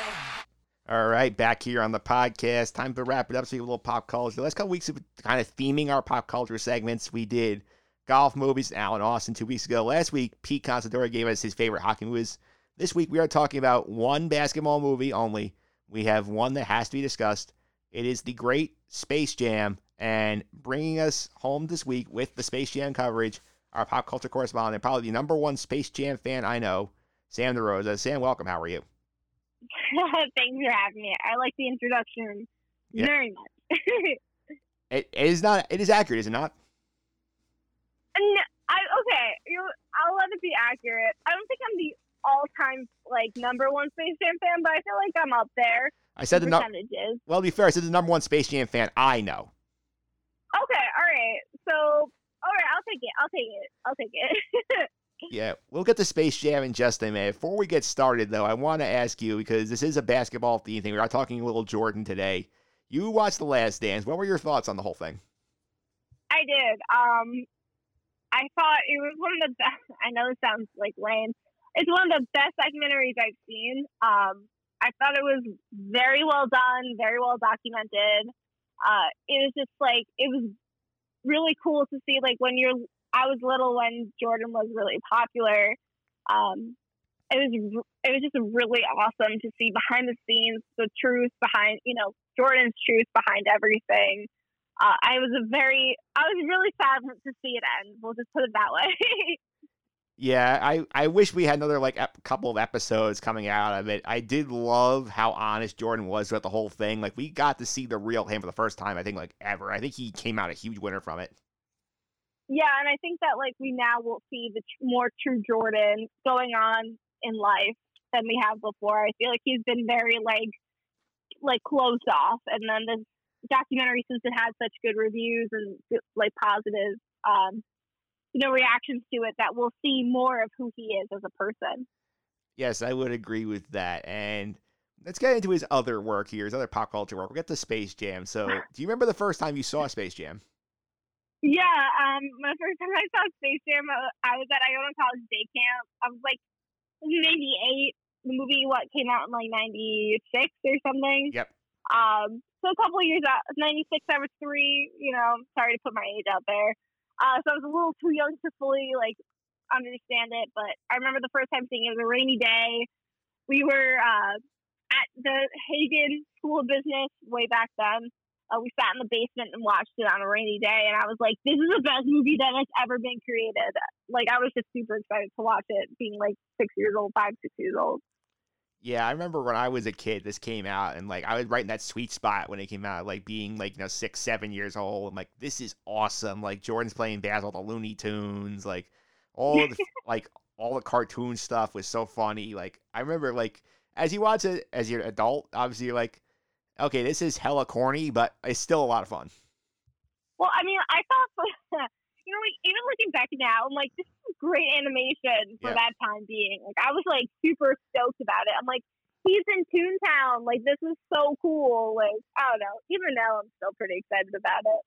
back here on the podcast. Time to wrap it up. So, a little pop culture. The last couple weeks, of kind of theming our pop culture segments. We did golf movies, Alan Austin two weeks ago. Last week, Pete Considori gave us his favorite hockey movies. This week, we are talking about one basketball movie only. We have one that has to be discussed. It is the great Space Jam. And bringing us home this week with the Space Jam coverage, our pop culture correspondent, probably the number one Space Jam fan I know, Sam DeRosa. Sam, welcome. How are you? Thanks for having me. I like the introduction Yeah. very much. It, it is not. It is accurate, is it not? and I okay, you I'll let it be accurate. I don't think I'm the all-time like number one Space Jam fan, but I feel like I'm up there. I said the number. Well, to be fair, I said the number one Space Jam fan I know. Okay, all right. So, all right, I'll take it. I'll take it. I'll take it. Yeah, we'll get to Space Jam in just a minute. Before we get started, though, I want to ask you because this is a basketball theme thing. We are talking a little Jordan today. You watched The Last Dance. What were your thoughts on the whole thing? I did. Um, I thought it was one of the best. I know it sounds like lame. It's one of the best documentaries I've seen. Um, I thought it was very well done, very well documented. Uh, it was just like it was really cool to see. Like when you're, I was little when Jordan was really popular. Um, it was it was just really awesome to see behind the scenes the truth behind you know Jordan's truth behind everything uh, I was a very, I was really sad to see it end. We'll just put it that way. Yeah, I, I wish we had another like ep- couple of episodes coming out of it. I did love how honest Jordan was about the whole thing. Like we got to see the real him for the first time, I think, like ever. I think he came out a huge winner from it. Yeah, and I think that like we now will see the tr- more true Jordan going on in life than we have before. I feel like he's been very like, like closed off, and then this documentary, since it had such good reviews and like positive, um, you know, reactions to it, that we'll see more of who he is as a person. Yes, I would agree with that. And let's get into his other work here, his other pop culture work. We'll get to Space Jam. So, do you remember the first time you saw Space Jam? Yeah, um, my first time I saw Space Jam, uh, I was at Iona College Day Camp. I was like '98. The movie what came out in like '96 or something. Yep. Um, so a couple of years out, '96. I was three. You know, sorry to put my age out there. Uh, so I was a little too young to fully like understand it, but I remember the first time seeing it. It was a rainy day. We were uh, at the Hagan School of Business way back then. Uh, we sat in the basement and watched it on a rainy day, and I was like, "This is the best movie that has ever been created." Like, I was just super excited to watch it, being like six years old, five, six years old. Yeah, I remember when I was a kid, this came out, and like I was right in that sweet spot when it came out, like being like you know six, seven years old. I'm like, this is awesome. Like Jordan's playing basketball, the Looney Tunes, like all the like all the cartoon stuff was so funny. Like I remember, like as you watch it as you're an adult, obviously you're like, okay, this is hella corny, but it's still a lot of fun. Well, I mean, I thought, you know, like even looking back now, I'm like, this is great animation for Yeah. that time being. Like, I was like super stoked about it. I'm like, he's in Toontown. Like, this is so cool. Like, I don't know. Even now, I'm still pretty excited about it.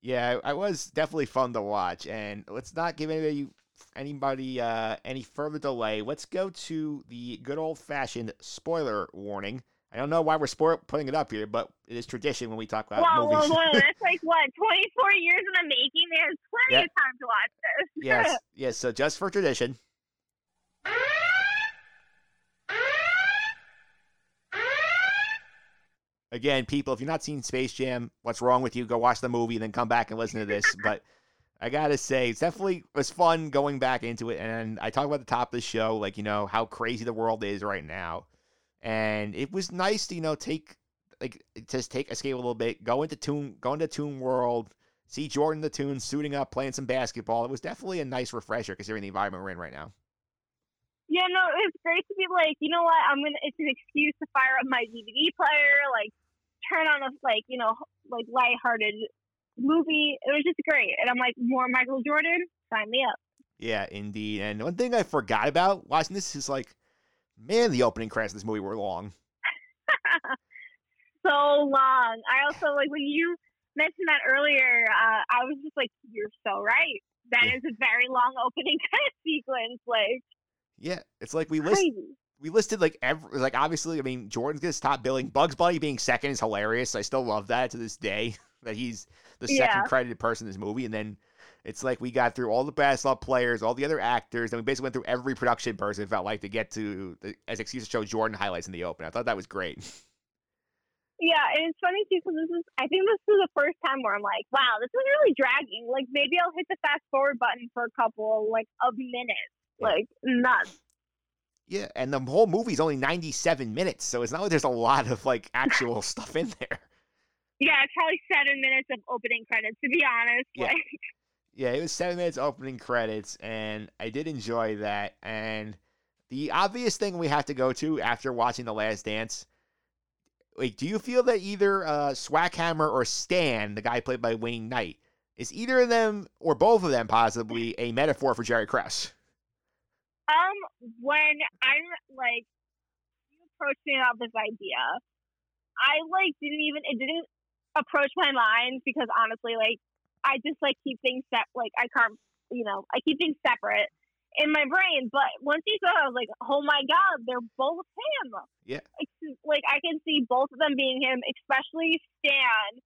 Yeah, I was definitely fun to watch. And let's not give anybody anybody uh, any further delay. Let's go to the good old fashioned spoiler warning. I don't know why we're sport putting it up here, but it is tradition when we talk about well, movies. well, that's like what 24 years in the making. There's plenty Yeah. of time to watch this. yes, yes. So just for tradition. Again, people, if you've not seen Space Jam, what's wrong with you? Go watch the movie and then come back and listen to this. but I gotta say, it's definitely was fun going back into it. And I talk about the top of the show, like you know how crazy the world is right now, and it was nice to you know take like just take escape a little bit, go into Toon, go into Toon World, see Jordan the Toon suiting up, playing some basketball. It was definitely a nice refresher considering the environment we're in right now. Yeah, no, it's great to be like, you know what? I'm gonna. It's an excuse to fire up my DVD player, like turn on a like, you know, like lighthearted movie. It was just great, and I'm like, more Michael Jordan, sign me up. Yeah, indeed. And one thing I forgot about watching this is like, man, the opening credits of this movie were long. so long. I also like when you mentioned that earlier. Uh, I was just like, you're so right. That is a very long opening credit sequence. Like Yeah, it's like we list crazy. we listed like every like obviously I mean Jordan's gonna stop billing. Bugs Bunny being second is hilarious. I still love that to this day that he's the second Yeah. credited person in this movie. And then it's like we got through all the basketball players, all the other actors, and we basically went through every production person. It felt like to get to the, as excuse to show Jordan highlights in the open. I thought that was great. Yeah, and it's funny too because this is. I think this is the first time where I'm like, wow, this is really dragging. Like maybe I'll hit the fast forward button for a couple like of minutes. Like nuts. Yeah, and the whole movie's only 97 minutes, so it's not like there's a lot of like actual stuff in there. Yeah, it's probably seven minutes of opening credits. To be honest, Yeah. like Yeah, it was seven minutes opening credits, and I did enjoy that. And the obvious thing we have to go to after watching The Last Dance, wait, do you feel that either uh, Swackhammer or Stan, the guy played by Wayne Knight, is either of them or both of them possibly a metaphor for Jerry Krause? Um, when I'm like, you approached me about this idea, I like didn't even it didn't approach my mind because honestly, like, I just like keep things set like I can't, you know, I keep things separate in my brain. But once you saw, it, I was like, oh my god, they're both him. Yeah. It's, like I can see both of them being him, especially Stan,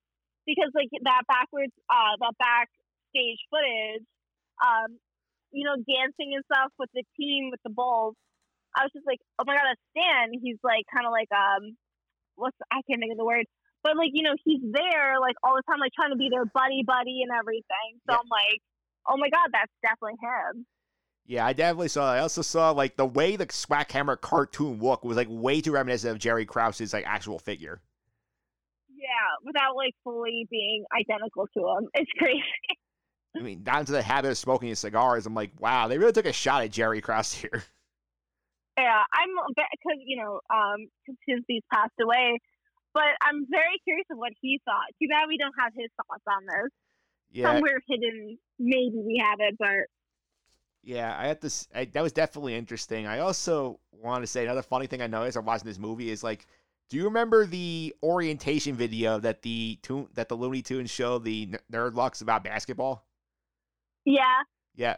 because like that backwards, uh, that backstage footage, um, you know, dancing and stuff with the team with the Bulls. I was just like, oh my god, that's Stan. He's like kind of like um, what's I can't think of the word, but like you know, he's there like all the time, like trying to be their buddy buddy and everything. So I'm like, oh my god, that's definitely him. Yeah, I definitely saw. That. I also saw like the way the Swackhammer cartoon looked was like way too reminiscent of Jerry Krause's like actual figure. Yeah, without like fully being identical to him. It's crazy. I mean, down to the habit of smoking his cigars. I'm like, wow, they really took a shot at Jerry Krause here. Yeah, I'm because you know, um, since he's passed away. But I'm very curious of what he thought. Too bad we don't have his thoughts on this. Yeah, Somewhere hidden, maybe we have it, but yeah. I had this. I, that was definitely interesting. I also want to say another funny thing I noticed I'm watching this movie is like, do you remember the orientation video that the Toon, that the Looney Tunes show the N- Nerdlucks about basketball? yeah, Yeah,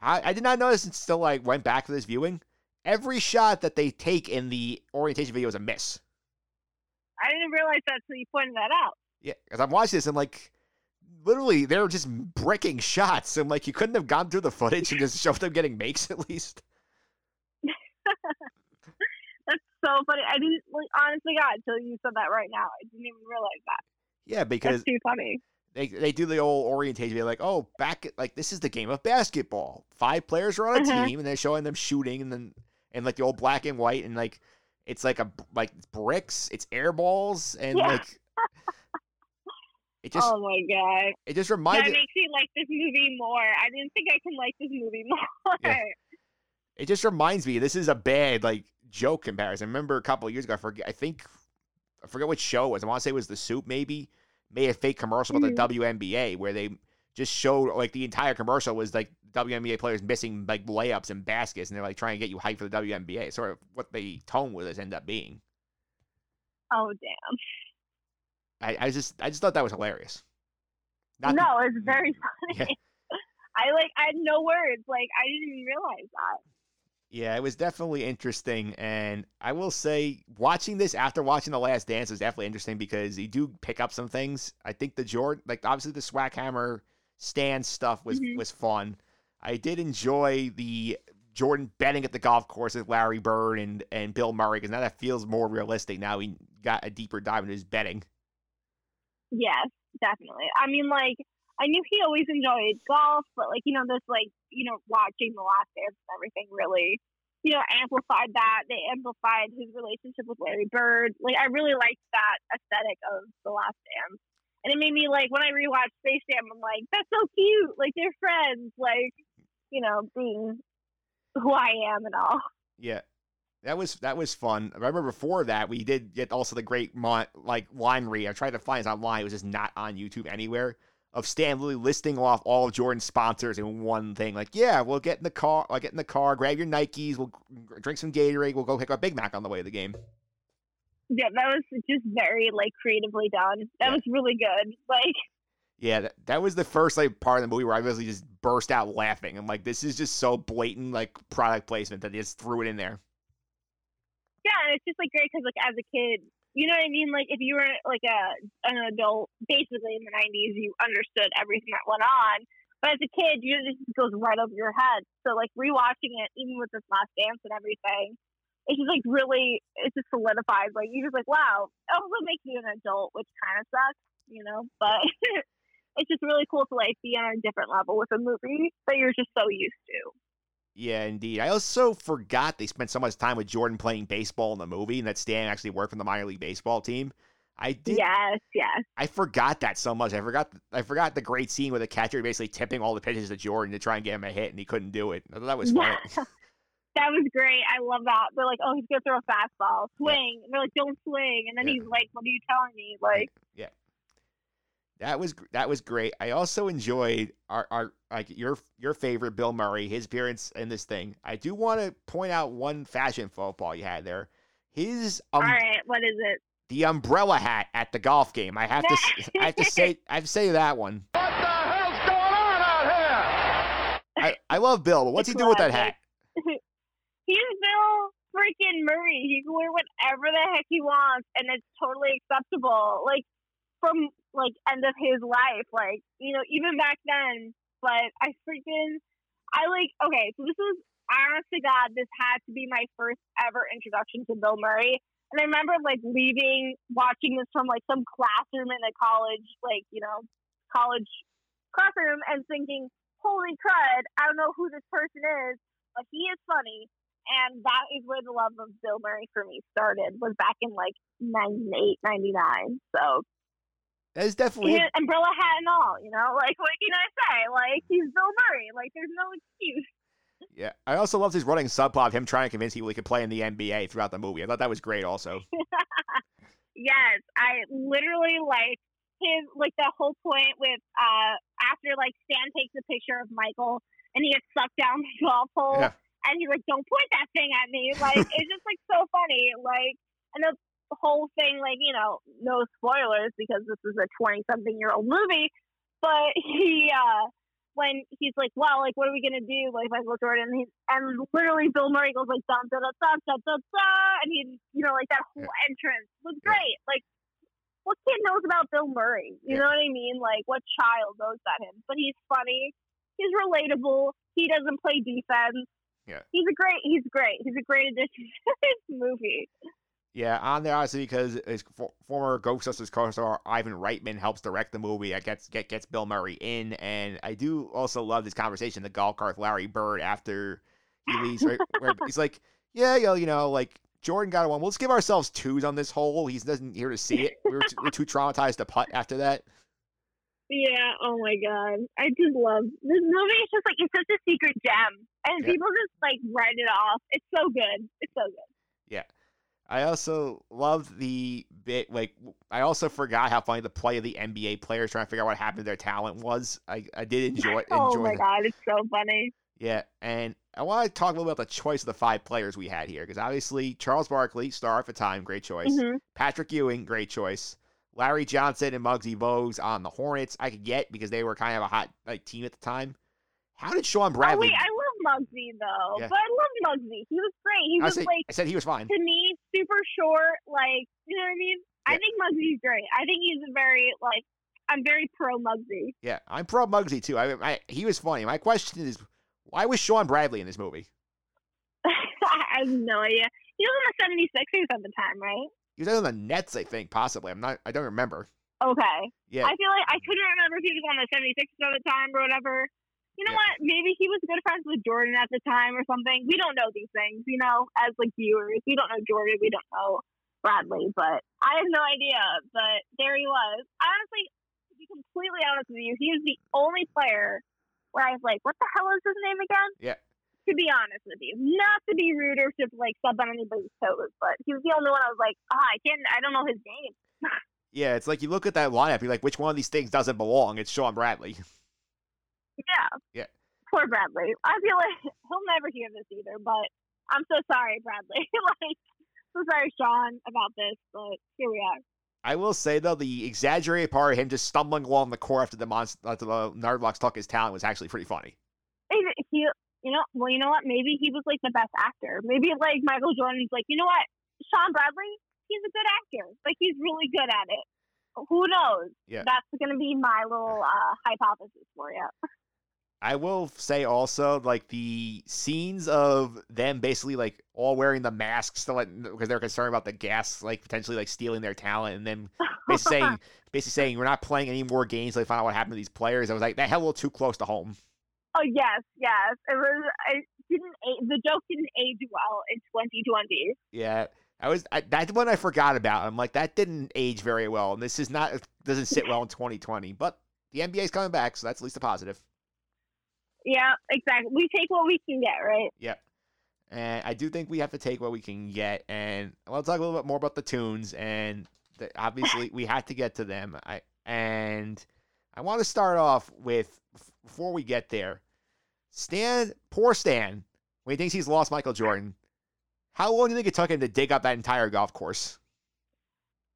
I, I did not notice until like went back for this viewing. Every shot that they take in the orientation video is a miss. I didn't realize that until you pointed that out. Yeah, because I'm watching this, and like, literally, they're just breaking shots. I'm like, you couldn't have gone through the footage and just showed them getting makes at least. That's so funny. I didn't like honestly, God, until you said that right now, I didn't even realize that. Yeah, because That's too funny. they they do the old orientation video, like, oh, back at, like this is the game of basketball. Five players are on a Mhm. team, and they're showing them shooting, and then and like the old black and white, and like it's like a like bricks, it's air balls, and Yeah. like it just oh my god, it just reminds me that makes me like this movie more. I didn't think I can like this movie more. Yeah. It just reminds me this is a bad like joke comparison. I remember a couple of years ago, I forget, I think, I forget which show it was. I want to say it was The Soup, maybe made a fake commercial about the mm-hmm. WNBA where they just showed like the entire commercial was like WNBA players missing like layups and baskets, and they're like trying to get you hyped for the WNBA. Sort of what the tone was end up being. Oh damn! I, I just I just thought that was hilarious. Not no, it's very funny. Yeah. I like I had no words. Like I didn't even realize that. Yeah, it was definitely interesting, and I will say, watching this after watching The Last Dance was definitely interesting because you do pick up some things. I think the Jordan, like obviously the Swackhammer stand stuff was Mhm. was fun. I did enjoy the Jordan betting at the golf course with Larry Bird and and Bill Murray because now that feels more realistic. Now he got a deeper dive into his betting. Yes, definitely. I mean, like I knew he always enjoyed golf, but like you know, this like you know, watching The Last Dance and everything really, you know, amplified that. They amplified his relationship with Larry Bird. Like I really liked that aesthetic of The Last Dance, and it made me like when I rewatched Space Jam, I'm like, that's so cute. Like they're friends. Like you know, being who I am and all. Yeah. That was that was fun. I remember before that we did get also the great mon- like line read. I tried to find it online. It was just not on YouTube anywhere. Of Stan Lilly listing off all of Jordan's sponsors in one thing. Like, yeah, we'll get in the car. I'll get in the car. Grab your Nikes. We'll drink some Gatorade. We'll go pick up Big Mac on the way to the game. Yeah, that was just very like creatively done. That was really good. Like Yeah, that, that was the first like part of the movie where I basically just burst out laughing. I'm like, this is just so blatant like product placement that they just threw it in there. yeah, and it's just like great because like as a kid, you know what I mean. Like if you were like a an adult, basically in the '90s, you understood everything that went on. But as a kid, you it just goes right over your head. So like rewatching it, even with this last dance and everything, it's just like really, it just solidifies. Like you're just like, wow. It also makes you an adult, which kind of sucks, you know. But it's just really cool to like be on a different level with a movie that you're just so used to. Yeah, indeed. I also forgot they spent so much time with Jordan playing baseball in the movie, and that Stan actually worked for the minor league baseball team. I did. Yes, yes. I forgot that so much. I forgot. I forgot the great scene where the catcher basically tipping all the pitches to Jordan to try and get him a hit, and he couldn't do it. I thought that was funny. Yeah. That was great. I love that. They're like, oh, he's gonna throw a fastball, swing. And they're like, don't swing. And then Yeah. he's like, what are you telling me? Like, yeah, that was that was great. I also enjoyed our, our like your your favorite Bill Murray, his appearance in this thing. I do want to point out one fashion faux pas you had there. His um, all right, what is it? the umbrella hat at the golf game. I have to s- I have to say I have to say that one. What the hell's going on out here? I, I love Bill, but what's he doing with that hat? he's Bill freaking Murray. He can wear whatever the heck he wants, and it's totally acceptable. Like from like end of his life, like you know, even back then. But I freaking, I like. Okay, so this was honest to God, this had to be my first ever introduction to Bill Murray. And I remember like leaving, watching this from like some classroom in a college, like you know, college classroom, and thinking, "Holy crud! I don't know who this person is, but he is funny." And that is where the love of Bill Murray for me started was back in like 98, 99. So That is definitely he umbrella hat and all, you know, like what can I say? Like he's Bill Murray. Like there's no excuse. yeah. I also loved his running subplot of him trying to convince people he could play in the NBA throughout the movie. I thought that was great. Also, yes, I literally like his like the whole point with uh after like Stan takes a picture of Michael and he gets sucked down the golf hole Yeah. And he's like, Don't point that thing at me. Like it's just like so funny. Like and the whole thing, like, you know, no spoilers because this is a twenty something year old movie, but he uh when he's like, Well, like what are we gonna do? Like Michael Jordan and, he's, and literally Bill Murray goes like dun dun dun dun dun, dun and he you know, like that whole entrance was great. Like what kid knows about Bill Murray? You know what I mean? Like, what child knows about him? But he's funny. He's relatable. He doesn't play defense. Yeah. He's a great. He's great. He's a great addition to this movie. yeah, on there obviously because his for, former Ghostbusters co-star Ivan Reitman helps direct the movie. That gets get gets Bill Murray in, and I do also love this conversation, the golf cart Larry Bird after he leaves. Right, where he's like, "Yeah, yo, you know, like." Jordan got a one. Well, let's give ourselves twos on this hole. He doesn't here to see it. We were, too, we're too traumatized to putt after that. Yeah, oh my god. I just love this movie. It's just like it's such a secret gem. And Yeah. people just like write it off. It's so good. It's so good. Yeah. I also loved the bit like I also forgot how funny the play of the NBA players trying to figure out what happened to their talent was. I, I did enjoy it. oh enjoy my that. god, it's so funny. Yeah, and I want to talk a little bit about the choice of the five players we had here because obviously Charles Barkley, star at the time, great choice. Mhm. Patrick Ewing, great choice. Larry Johnson and Muggsy Bogues on the Hornets, I could get because they were kind of a hot like team at the time. How did Shawn Oh Bradley? wait, I love Muggsy though. Yeah. But I love Muggsy. He was great. He I was said, like I said he was fine. to me super short, like you know what I mean? I think Muggsy's great. I think he's a very like I'm very pro Muggsy. Yeah, I'm pro Muggsy too. I, I he was funny. My question is, why was Shawn Bradley in this movie? I have no idea. He was on the 76ers at the time, right? He was on the Nets, I think, possibly. I'm not. I don't remember. Okay. Yeah. I feel like I couldn't remember if he was on the 76ers at the time or whatever. You know Yeah. what? Maybe he was good friends with Jordan at the time or something. We don't know these things, you know, as like viewers. We don't know Jordan. We don't know Bradley, but I have no idea. But there he was. Honestly, to be completely honest with you, he was the only player where I was like, what the hell is his name again? Yeah. To be honest with you, not to be rude or to like step on anybody's toes, but he was the only one I was like, ah, I can't, I don't know his name. Yeah, it's like you look at that lineup, you're like, which one of these things doesn't belong? It's Shawn Bradley. Yeah. Yeah. Poor Bradley. I feel like he'll never hear this either, but I'm so sorry, Bradley. like, so sorry, Shawn, about this, but here we are. I will say though, the exaggerated part of him just stumbling along the core after the monster, after the Nerdlucks took his talent was actually pretty funny. He, you know, well, you know what? Maybe he was like the best actor. Maybe like Michael Jordan's like, you know what? Shawn Bradley, he's a good actor. Like he's really good at it. Who knows? Yeah. That's gonna be my little uh, hypothesis for you. I will say also, like the scenes of them basically like all wearing the masks to let because they're concerned about the gas like potentially like stealing their talent, and then basically saying basically saying we're not playing any more games. They find out what happened to these players. I was like that hell a little too close to home. Oh yes, yes. It was. It didn't. The joke didn't age well in 2020. Yeah, I was I, that's one I forgot about. I'm like that didn't age very well, and this is not doesn't sit well in 2020. But the NBA's coming back, so that's at least a positive. Yeah, exactly. We take what we can get, right? Yep. And I do think we have to take what we can get. And I'll talk a little bit more about the tunes. And the, obviously, we had to get to them. I and I want to start off with before we get there. Stan, poor Stan, when he thinks he's lost Michael Jordan. How long do you think it took him to dig up that entire golf course?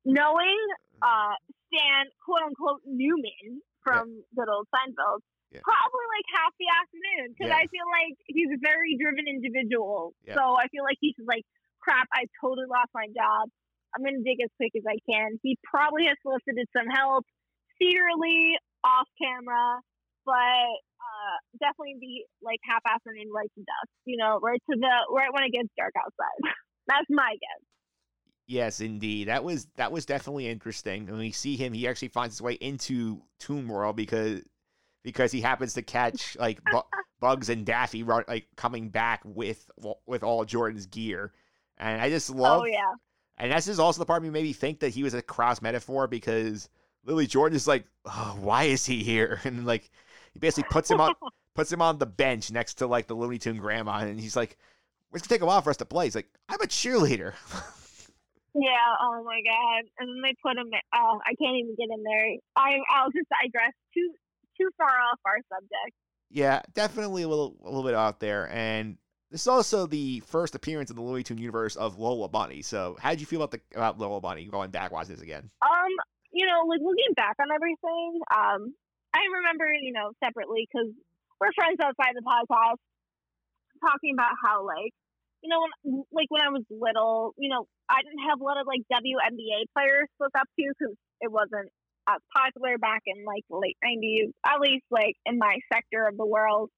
Knowing uh, Stan, quote unquote, Newman from good old Seinfeld, Yeah. probably like half the afternoon because Yeah. I feel like he's a very driven individual. Yeah. So I feel like he's like, crap, I totally lost my job. I'm going to dig as quick as I can. He probably has solicited some help, secretly, off camera, but uh, definitely be like half afternoon right to dusk, you know, right to the right when it gets dark outside. That's my guess. Yes, indeed. That was that was definitely interesting. When we see him, he actually finds his way into Tomb World because because he happens to catch like bu- Bugs and Daffy run, like coming back with with all Jordan's gear, and I just love. oh yeah. And this is also the part of me made me think that he was a cross metaphor because Lily Jordan is like, oh, why is he here? And like he basically puts him on puts him on the bench next to like the Looney Tune grandma, and he's like, it's gonna take a while for us to play. He's like, I'm a cheerleader. Yeah. Oh my god. And then they put him. Oh, I can't even get in there. I I'll just digress too too far off our subject. Yeah, definitely a little a little bit out there. And this is also the first appearance in the Looney Tune universe of Lola Bunny. So how did you feel about the about Lola Bunny going back watching this again? Um, you know, like looking back on everything, um, I remember, you know, separately because we're friends outside the podcast, talking about how like, you know, when like when I was little, you know, I didn't have a lot of like WNBA players to look up to because it wasn't as popular back in like the late '90s, at least like in my sector of the world.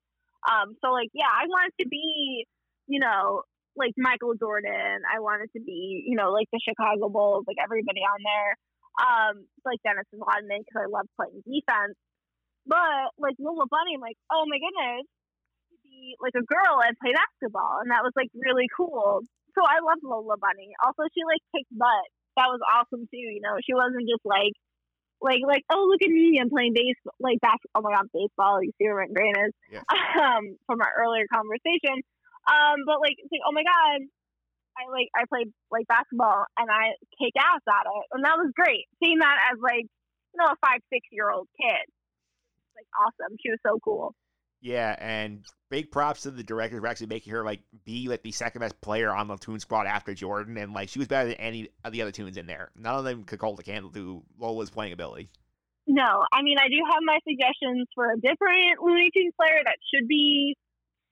Um, so like, yeah, I wanted to be, you know, like Michael Jordan. I wanted to be, you know, like the Chicago Bulls, like everybody on there. Um, like Dennis Rodman because I love playing defense. But like Lola Bunny, I'm like, oh my goodness, to be like a girl and play basketball, and that was like really cool. So I loved Lola Bunny. Also, she like kicked butt. That was awesome too. You know, she wasn't just like Like like oh look at me I'm playing baseball like basketball. Oh my god baseball you see where my brain is Yeah. um from our earlier conversation. Um but like it's like oh my god I like I played like basketball and I kick ass at it and that was great seeing that as like you know a five six year old kid like awesome she was so cool. Yeah, and big props to the director for actually making her like be like the second best player on the Toon Squad after Jordan, and like she was better than any of the other Toons in there. None of them could hold a candle to Lola's playing ability. No, I mean I do have my suggestions for a different Looney Tunes player that should be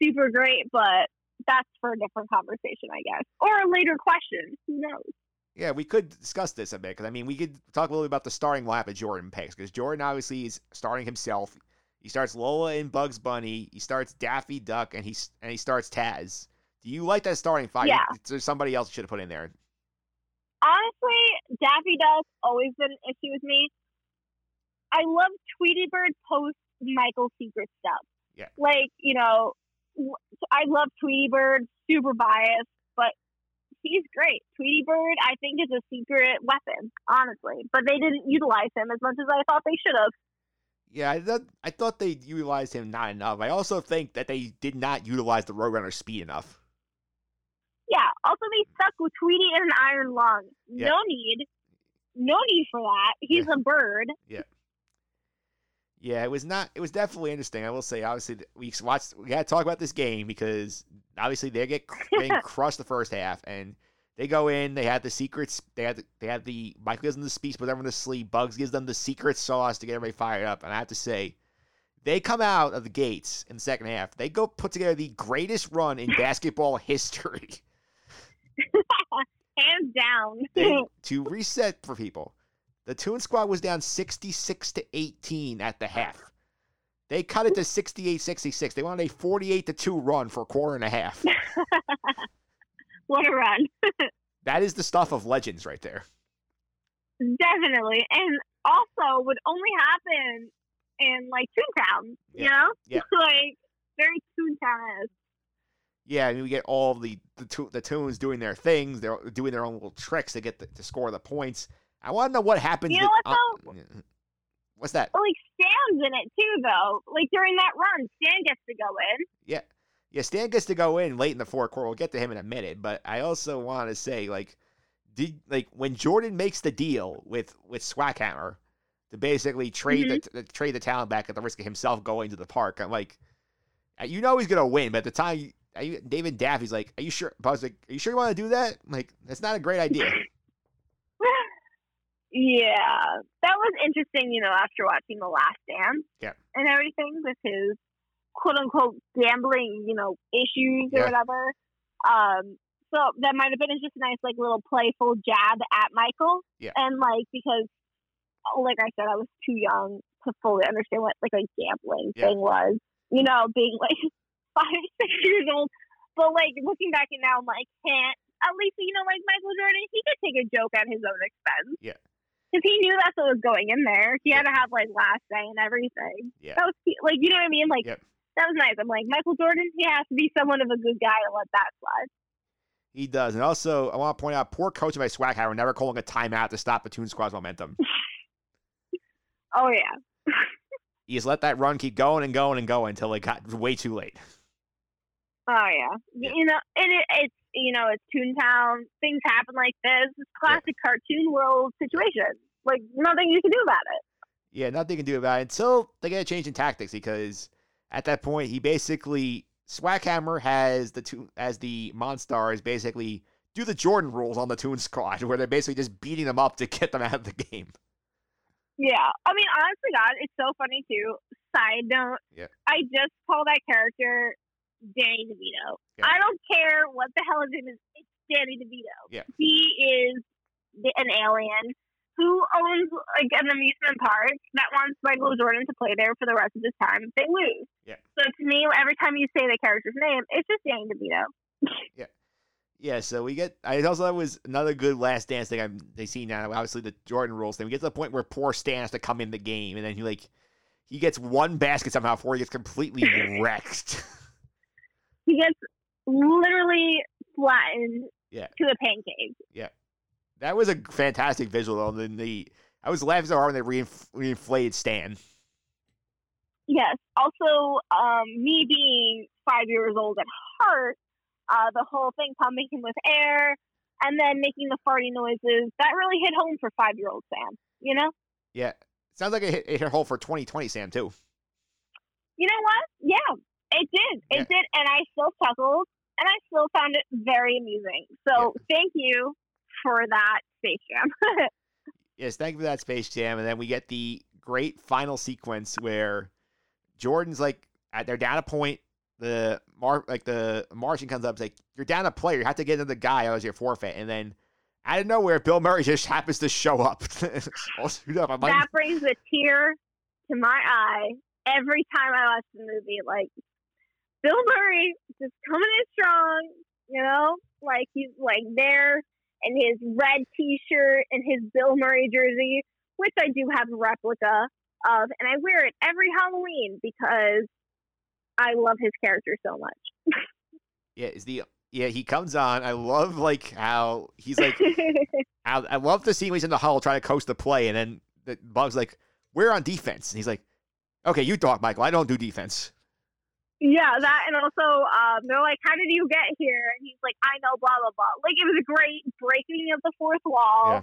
super great, but that's for a different conversation, I guess, or a later question. Who knows? Yeah, we could discuss this a bit because I mean we could talk a little bit about the starting lineup that Jordan picks because Jordan obviously is starting himself. He starts Lola and Bugs Bunny. He starts Daffy Duck and he's and he starts Taz. Do you like that starting five? Yeah. Is there somebody else you should have put in there? Honestly, Daffy Duck always been an issue with me. I love Tweety Bird post Michael Secret stuff. Yeah. Like you know, I love Tweety Bird, super biased, he's great. Tweety Bird, I think, is a secret weapon, honestly. But they didn't utilize him as much as I thought they should have. Yeah, I thought, I thought they utilized him not enough. I also think that they did not utilize the Roadrunner speed enough. Yeah. Also, they stuck with Tweety in an iron lung. Yeah. No need. No need for that. He's a bird. Yeah. Yeah, it was not. It was definitely interesting. I will say, obviously, we watched. We got to talk about this game because obviously they get getting crushed the first half, and they go in. They had the secrets. They had the, they had the Michael gives them the speech, put everyone to sleep. Bugs gives them the secret sauce to get everybody fired up. And I have to say, they come out of the gates in the second half. They go put together the greatest run in basketball history. Hands down. They, to reset for people, the Toon Squad was down 66 to 18 at the half. They cut it to 68 66. They wanted a 48 to 2 run for a quarter and a half. what a run. That is the stuff of legends right there. Definitely. And also would only happen in like Toontown, you know? Yeah. like very Toontown Yeah, I mean, we get all the the, to, the tunes doing their things. They're doing their own little tricks to get the, to score the points. I want to know what happens. You know what, uh, what's that? But like Stan's in it too though. Like during that run, Stan gets to go in. Yeah. Yeah, Stan gets to go in late in the fourth quarter. We'll get to him in a minute, but I also want to say, like, did like when Jordan makes the deal with with Swackhammer to basically trade Mm-hmm. the, trade the talent back at the risk of himself going to the park. I'm like, uh, you know he's gonna win, but at the time, you- David Daffy's like, "Are you sure?" Buzz like, "Are you sure you want to do that?" I'm like, that's not a great idea. Yeah. That was interesting, you know, after watching The Last Dance Yeah. and everything with his quote unquote gambling, you know, issues or Yeah. whatever. Um so that might have been just a nice like little playful jab at Michael. Yeah. And like because like I said, I was too young to fully understand what like a gambling Yeah. thing was. You know, being like five, six years old. But like looking back at now I'm like, can't at least you know, like Michael Jordan, he could take a joke at his own expense. Yeah. Because he knew that's what was going in there. He had to have like last say and everything. Yeah. That was like you know what I mean? Like Yep. that was nice. I'm like Michael Jordan. He has to be someone of a good guy to let that slide. He does, and also I want to point out, poor coaching by Swag Swackhammer never calling a timeout to stop the Toon Squad's momentum. Oh yeah. he just let that run keep going and going and going until it got way too late. Oh yeah. You know, and it, it's you know it's Toontown. Things happen like this. It's classic cartoon world situation. Like nothing you can do about it. Yeah, nothing you can do about it until they get a change in tactics because at that point he basically Swackhammer has the two as the Monstars basically do the Jordan rules on the Toon Squad where they're basically just beating them up to get them out of the game. Yeah. I mean, honestly, God, it's so funny too. Side note. Yeah. I just call that character Danny DeVito. Yeah. I don't care what the hell his name is. It's Danny DeVito. Yeah. He is an alien who owns like an amusement park that wants Michael Jordan to play there for the rest of his time they lose. Yeah. So to me, every time you say the character's name, it's just Danny DeVito. Yeah. Yeah, so we get. I also that was another good last dance thing I'm they see now. Obviously the Jordan rules thing. We get to the point where poor Stan has to come in the game, and then he like he gets one basket somehow before he gets completely wrecked. He gets literally flattened Yeah. to a pancake. Yeah, that was a fantastic visual. Though. And then the I was laughing so hard when they reinf- reinflated Stan. Yes. Also, um, me being five years old at heart, uh, the whole thing pumping him with air and then making the farting noises, that really hit home for five year old Sam, you know? Yeah, sounds like it hit, it hit hole for 2020 Sam too. You know what? Yeah, it did. It Yeah. did. And I still chuckled and I still found it very amusing. So thank you for that, Space Jam. Yes, thank you for that Space Jam, and then we get the great final sequence where Jordan's like, at, they're down a point. The Mar like the Martian comes up, and like, "You're down a player. You have to get into the guy. That was your forfeit." And then out of nowhere, Bill Murray just happens to show up. All up. I'm like, that brings a tear to my eye every time I watch the movie. Like Bill Murray just coming in strong, you know, like he's like there in his red T-shirt and his Bill Murray jersey, which I do have a replica of, and I wear it every Halloween because I love his character so much. yeah, is the yeah he comes on. I love like how he's like, I, I love the scene when he's in the huddle trying to coach the play, and then the Bug's like, "We're on defense," and he's like, "Okay, you talk, Michael. I don't do defense." Yeah, that and also um, they're like, "How did you get here?" And he's like, "I know, blah blah blah." Like it was a great breaking of the fourth wall, Yeah.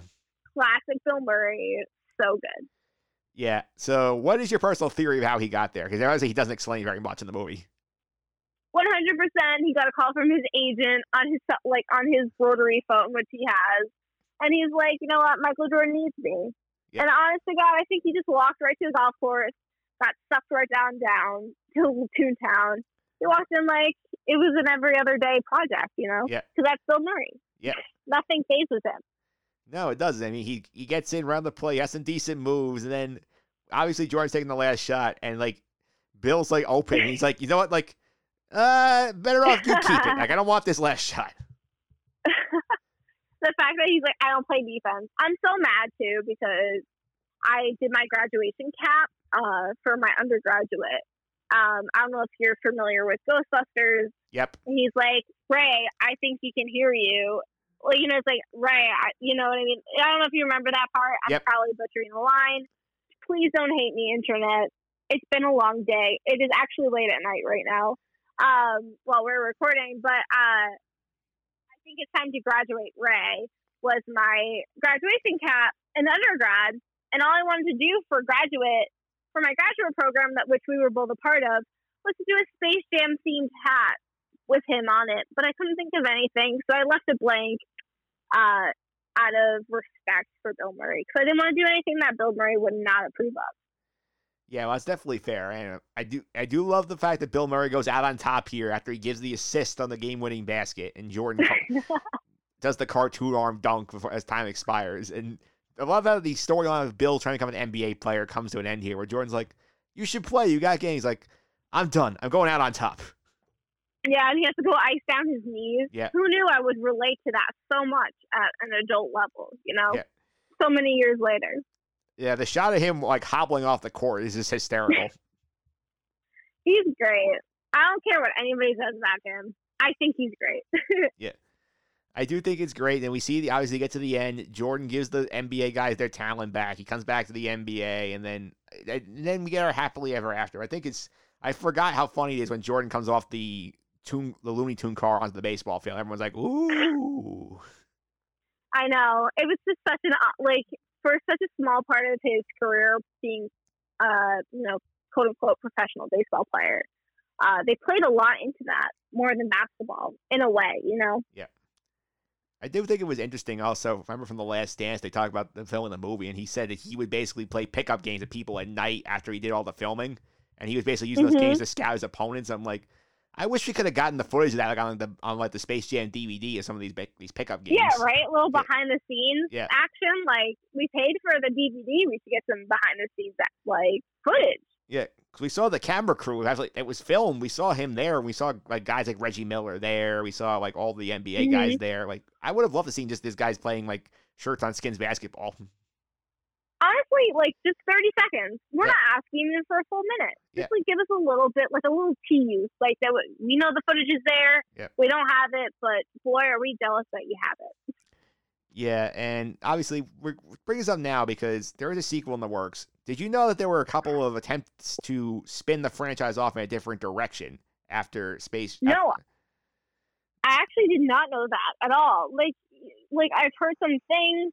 classic Bill Murray, so good. Yeah. So, what is your personal theory of how he got there? Because obviously he doesn't explain very much in the movie. One hundred percent. He got a call from his agent on his like on his rotary phone, which he has, and he's like, "You know what? Michael Jordan needs me." Yeah. And honest to God, I think he just walked right to the golf course, got sucked right down down to Toontown. He walked in like it was an every other day project, you know? Yeah. Because that's Bill Murray. Yeah. Nothing phases him. No, it doesn't. I mean, he he gets in around the play, he has some decent moves, and then obviously Jordan's taking the last shot, and like Bill's like open. he's like, you know what, like, uh, better off you keep it. Like, I don't want this last shot. the fact that he's like, I don't play defense. I'm so mad too because I did my graduation cap uh, for my undergraduate. Um, I don't know if you're familiar with Ghostbusters. Yep. And he's like, Ray, I think he can hear you. Well, you know, it's like, Ray, I, you know what I mean? I don't know if you remember that part. I'm Yep. probably butchering the line. Please don't hate me, internet. It's been a long day. It is actually late at night right now um, while we're recording, but uh, I think it's time to graduate Ray was my graduation cap in undergrad. And all I wanted to do for graduate, for my graduate program, that which we were both a part of, was to do a Space Jam themed hat with him on it. But I couldn't think of anything, so I left it blank uh, out of respect for Bill Murray. Because I didn't want to do anything that Bill Murray would not approve of. Yeah, well, that's definitely fair. And I do I do love the fact that Bill Murray goes out on top here after he gives the assist on the game-winning basket, and Jordan does the cartoon arm dunk before as time expires. And I love how the storyline of Bill trying to become an NBA player comes to an end here, where Jordan's like, "You should play. You got games." Like, I'm done. I'm going out on top. Yeah, and he has to go ice down his knees. Yeah. Who knew I would relate to that so much at an adult level, you know? Yeah. So many years later. Yeah, the shot of him like hobbling off the court is just hysterical. He's great. I don't care what anybody says about him. I think he's great. yeah. I do think it's great. And we see the obviously get to the end. Jordan gives the NBA guys their talent back. He comes back to the NBA, and then and then we get our happily ever after. I think it's I forgot how funny it is when Jordan comes off the tune the Looney Tune car onto the baseball field. Everyone's like, "Ooh." I know. It was just such an, uh, like, for such a small part of his career being, uh, you know, quote unquote professional baseball player, uh, they played a lot into that more than basketball in a way, you know? Yeah. I do think it was interesting also. Remember from the last dance, they talked about the film in the movie, and he said that he would basically play pickup games with people at night after he did all the filming. And he was basically using those Mhm. games to scout his opponents. I'm like, I wish we could have gotten the footage of that like on the on like the Space Jam DVD of some of these these pickup games. Yeah, right? A little behind the scenes Yeah. action. Like, we paid for the DVD. We should get some behind the scenes, like, footage. Yeah, because we saw the camera crew. Actually, it was filmed. We saw him there. and We saw like guys like Reggie Miller there. We saw like all the NBA guys Mhm. there. Like I would have loved to see just these guys playing like shirts on skins basketball. Honestly, like, just 30 seconds. We're not asking even for a full minute. Just, Yeah. like, give us a little bit, like, a little tease. Like, that we- we know the footage is there. Yeah. We don't have it, but boy, are we jealous that you have it. Yeah, and obviously we're bringing this up now because there is a sequel in the works. Did you know that there were a couple of attempts to spin the franchise off in a different direction after Space? Jam? No, I actually did not know that at all. Like, like I've heard some things.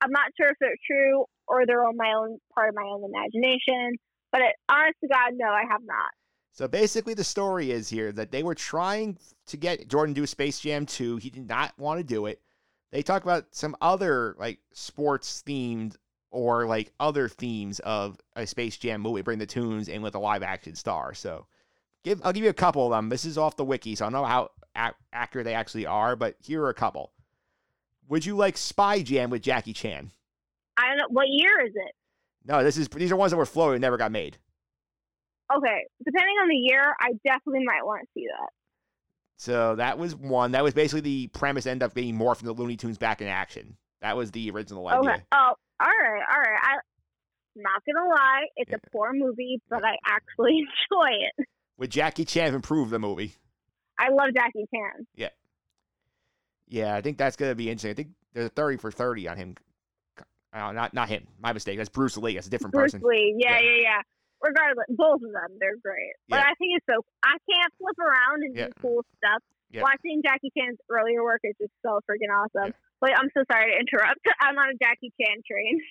I'm not sure if they're true or they're on my own part of my own imagination. But it, honest to God, no, I have not. So basically, the story is here that they were trying to get Jordan to do Space Jam 2. He did not want to do it. They talk about some other like sports themed or like other themes of a Space Jam movie. Bring the tunes in with a live action star. So give I'll give you a couple of them. This is off the wiki, so I don't know how ac- accurate they actually are, but here are a couple. Would you like Spy Jam with Jackie Chan? I don't know what year is it. No, this is these are ones that were floated never got made. Okay, depending on the year, I definitely might want to see that. So that was one. That was basically the premise. Ended up getting morphed the Looney Tunes back in action. That was the original idea. Okay. Oh, all right, all right. I, I'm not gonna lie, it's a poor movie, but I actually enjoy it. Would Jackie Chan improve the movie. I love Jackie Chan. Yeah. Yeah, I think that's gonna be interesting. I think there's a thirty for thirty on him. Uh, not not him. My mistake. That's Bruce Lee. That's a different Bruce person. Bruce Lee. Yeah, yeah, yeah, Regardless, both of them, they're great. But I think it's so I can't flip around and Yeah. do cool stuff. Yeah. Watching Jackie Chan's earlier work is just so freaking awesome. Wait, I'm so sorry to interrupt. I'm on a Jackie Chan train.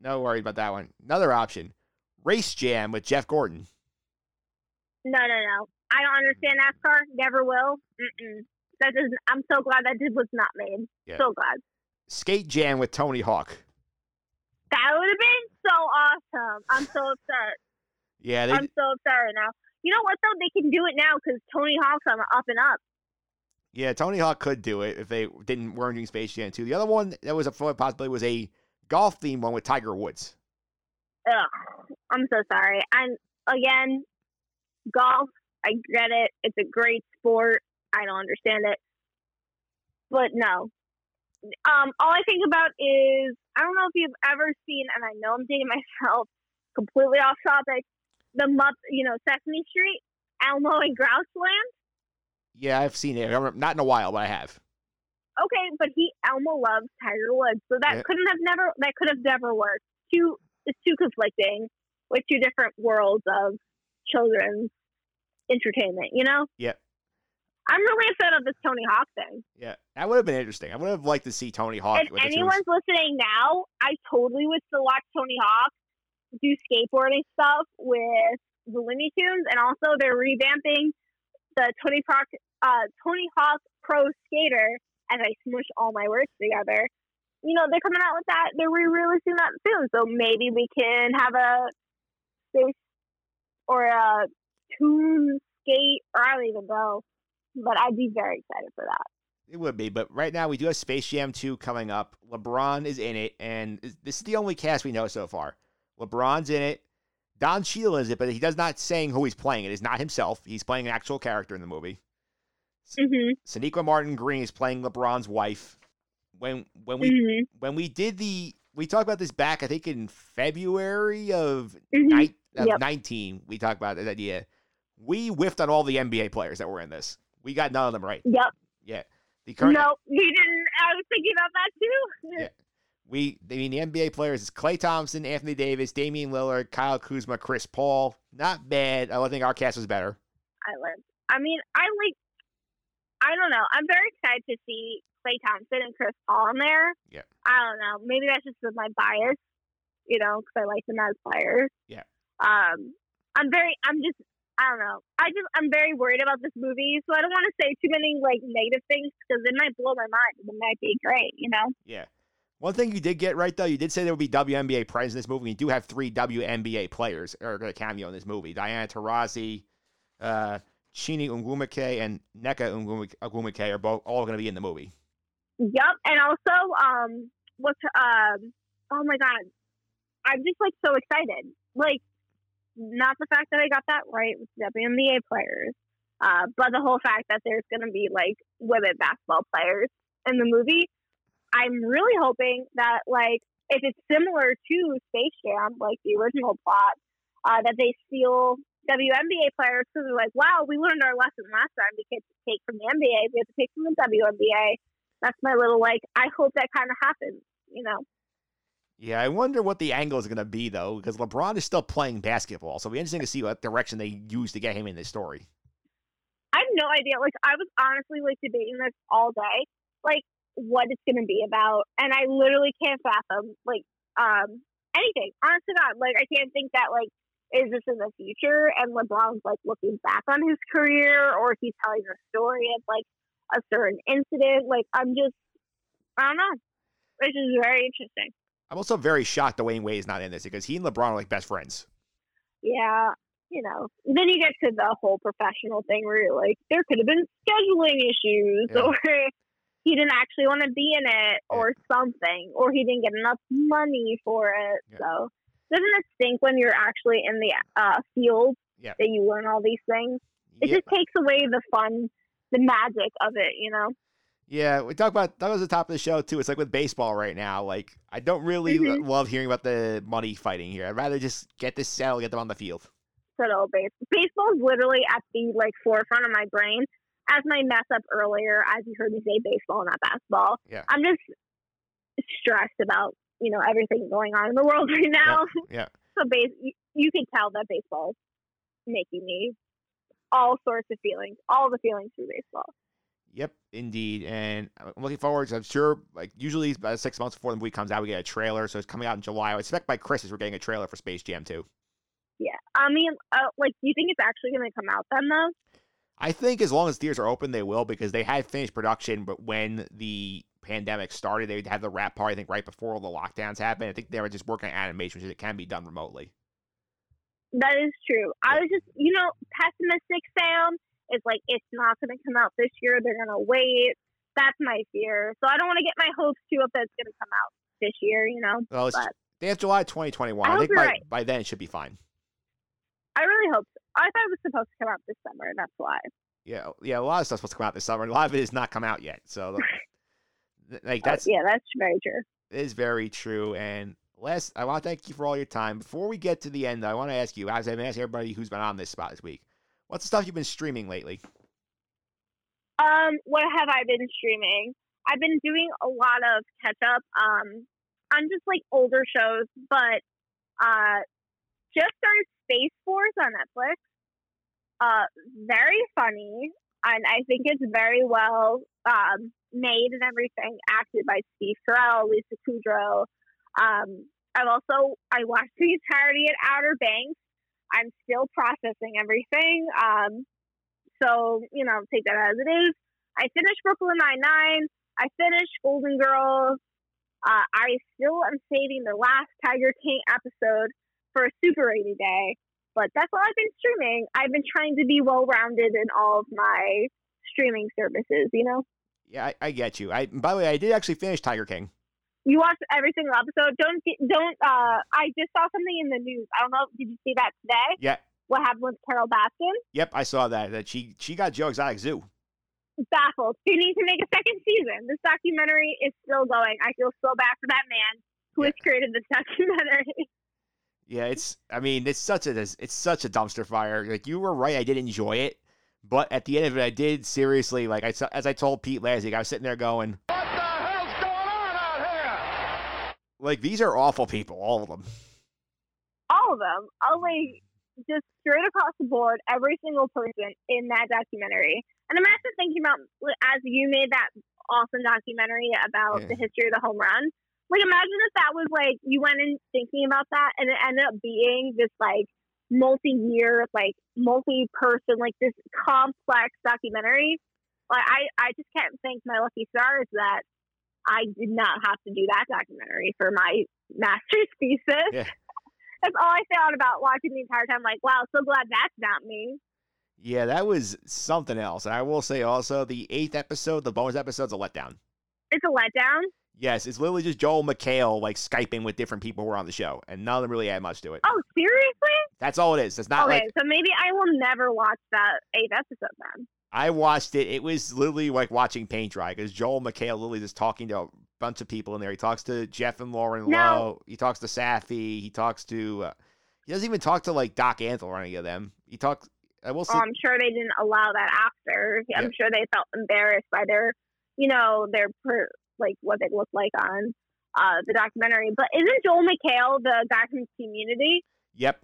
No worry about that one. Another option. Race Jam with Jeff Gordon. no, no, no. I don't understand NASCAR. Never will. Mm-mm. That doesn't. I'm so glad that did was not made. Yeah. So glad. Skate Jam with Tony Hawk. That would have been so awesome. I'm so upset. Yeah, they, I'm so upset right now. You know what though? They can do it now because Tony Hawk's on the up and up. yeah, Tony Hawk could do it if they didn't weren't doing Space Jam 2. The other one that was a possibility was a golf themed one with Tiger Woods. Ugh, I'm so sorry. And again, golf. I get it. It's a great sport. I don't understand it, but no. Um, all I think about is I don't know if you've ever seen, and I know I'm dating myself completely off topic. The you know, Sesame Street, Elmo and Grouchland. Yeah, I've seen it. Not in a while, but I have. Okay, but he Elmo loves Tiger Woods, so that Yeah. couldn't have never that could have never worked. Too it's too conflicting with two different worlds of children's entertainment. You know, Yeah. I'm really upset of this Tony Hawk thing. Yeah, that would have been interesting. I would have liked to see Tony Hawk. if anyone's listening now, I totally would still watch Tony Hawk do skateboarding stuff with the Looney Tunes, and also they're revamping the Tony Hawk uh, Tony Hawk Pro Skater. As I smush all my words together, you know they're coming out with that. They're re-releasing that soon, so maybe we can have a space or a tune skate, or I don't even know. But I'd be very excited for that. It would be, but right now we do have Space Jam 2 coming up. LeBron is in it, and this is the only cast we know so far. LeBron's in it. Don Cheadle is it, but he does not saying who he's playing. It is not himself. He's playing an actual character in the movie. Mm-hmm. Sonequa Martin Green is playing LeBron's wife. When when we Mhm. when we did the we talked about this back I think in February of, Mhm. ni- of Yep. 19 we talked about that idea. We whiffed on all the NBA players that were in this. We got none of them right. Yep. Yeah. The current No, we didn't. I was thinking about that too. Yeah. We, I mean, the NBA players is Klay Thompson, Anthony Davis, Damian Lillard, Kyle Kuzma, Chris Paul. Not bad. I think our cast was better. I live. I mean, I like. I don't know. I'm very excited to see Klay Thompson and Chris Paul in there. Yeah. I don't know. Maybe that's just with my bias, you know, because I like them as players. Yeah. Um, I'm very. I'm just. I don't know. I just. I'm very worried about this movie, so I don't want to say too many like negative things because it might blow my mind. It might be great, you know. Yeah. One thing you did get right though, you did say there would be WNBA players in this movie. You do have three WNBA players are going to cameo in this movie: Diana Taurasi, uh, Chiney Ogwumike, and Nneka Ogwumike are both all going to be in the movie. Yep, and also, um, what's um, oh my god, I'm just like so excited. Like, not the fact that I got that right with WNBA players, uh, but the whole fact that there's gonna be like women basketball players in the movie. I'm really hoping that like if it's similar to Space Jam, like the original plot, uh, that they steal WNBA players because they're like, wow, we learned our lesson last time. We can't take from the NBA. We have to take from the WNBA that's my little like. I hope that kind of happens. You know. Yeah, I wonder what the angle is going to be though, because LeBron is still playing basketball, so it'll be interesting to see what direction they use to get him in this story. I have no idea. Like I was honestly like debating this all day, like what it's going to be about, and I literally can't fathom like um anything. Honest to God, like I can't think that like is this in the future and LeBron's like looking back on his career or he's telling a story of like a certain incident. Like I'm just I don't know. Which is very interesting. I'm also very shocked Dwyane Wade is not in this because he and LeBron are like best friends. Yeah, you know. Then you get to the whole professional thing where you're like, there could have been scheduling issues Yeah. or he didn't actually want to be in it or something or he didn't get enough money for it. Yeah. So doesn't it stink when you're actually in the uh, field Yeah. that you learn all these things? It Yeah. just takes away the fun, the magic of it, you know? Yeah, we talk about that was the top of the show too. It's like with baseball right now. Like I don't really Mhm. love hearing about the money fighting here. I'd rather just get this settled, get them on the field. good old base. Baseball is literally at the like forefront of my brain. As my mess up earlier, as you heard me say baseball, not basketball. Yeah. I'm just stressed about you know everything going on in the world right now. Yeah. so base, you, you can tell that baseball is making me all sorts of feelings, all the feelings through baseball. Yep, indeed. And I'm looking forward. To, I'm sure, like usually about six months before the movie comes out, we get a trailer. So it's coming out in July. I expect by Christmas we're getting a trailer for Space Jam 2. Yeah, I mean, uh, like, do you think it's actually going to come out then though? I think as long as theaters are open, they will because they had finished production, but when the pandemic started, they had the wrap party. I think right before all the lockdowns happened. I think they were just working on animation, which it can be done remotely. That is true. I was just, you know, pessimistic Sam. It's like it's not going to come out this year. They're going to wait. That's my fear. So I don't want to get my hopes too up that it's going to come out this year. You know, Well, it's, but they have July 2021. I I, think by, right. by then it should be fine. I really hope. So. I thought it was supposed to come out this summer. and That's why. Yeah, yeah. A lot of stuff's supposed to come out this summer, and a lot of it has not come out yet. So, like Uh, that's yeah, that's very true. is very true. And last, I want to thank you for all your time. Before we get to the end, I want to ask you, as I've asked everybody who's been on this spot this week, what's the stuff you've been streaming lately? Um, what have I been streaming? I've been doing a lot of catch up um on just like older shows, but uh just started Space Force on Netflix. Uh very funny and I think it's very well um made and everything, acted by Steve Carell, Lisa Kudrow. Um I've also I watched the entirety at Outer Banks. I'm still processing everything. Um so, you know, take that as it is. I finished Brooklyn Nine Nine. I finished Golden Girls. Uh, I still am saving the last Tiger King episode for a super rainy day. But that's all I've been streaming. I've been trying to be well rounded in all of my streaming services, you know? Yeah, I, I get you. I by the way, I did actually finish Tiger King. You watch every single episode. Don't don't uh I just saw something in the news. I don't know did you see that today? Yeah, What happened with Carole Baskin? yep, I saw that. That she she got Joe Exotic Zoo. baffled. They need to make a second season. This documentary is still going. I feel so bad for that man who has created this documentary. Yeah, it's. I mean, it's such a it's such a dumpster fire. Like you were right, I did enjoy it, but at the end of it, I did seriously like I as I told Pete last week, I was sitting there going, What the hell's going on out here? like these are awful people, all of them. All of them. I'll like just straight across the board, every single person in that documentary. And imagine thinking about as you made that awesome documentary about Yeah. the history of the home run. Like imagine if that was like you went in thinking about that and it ended up being this like multi-year, like multi-person, like this complex documentary. Like I, I just can't thank my lucky stars that I did not have to do that documentary for my master's thesis. Yeah. That's all I thought about watching the entire time. Like, wow, so glad that's not me. Yeah, that was something else. And I will say also, the eighth episode, the bonus episode's a letdown. It's a letdown. Yes, it's literally just Joel McHale like skyping with different people who were on the show, and none of them really add much to it. Oh, seriously? That's all it is. It's not okay, like so maybe I will never watch that eighth episode then. I watched it. It was literally like watching paint dry because Joel McHale literally just talking to a bunch of people in there. He talks to Jeff and Lauren No. Lowe. He talks to Safi. He talks to. Uh, he doesn't even talk to like Doc Antle or any of them. He talks. I will say. Oh, I'm sure they didn't allow that after. I'm Yeah. sure they felt embarrassed by their you know, their per, like what they look like on uh, the documentary. But isn't Joel McHale the guy from Community? Yep.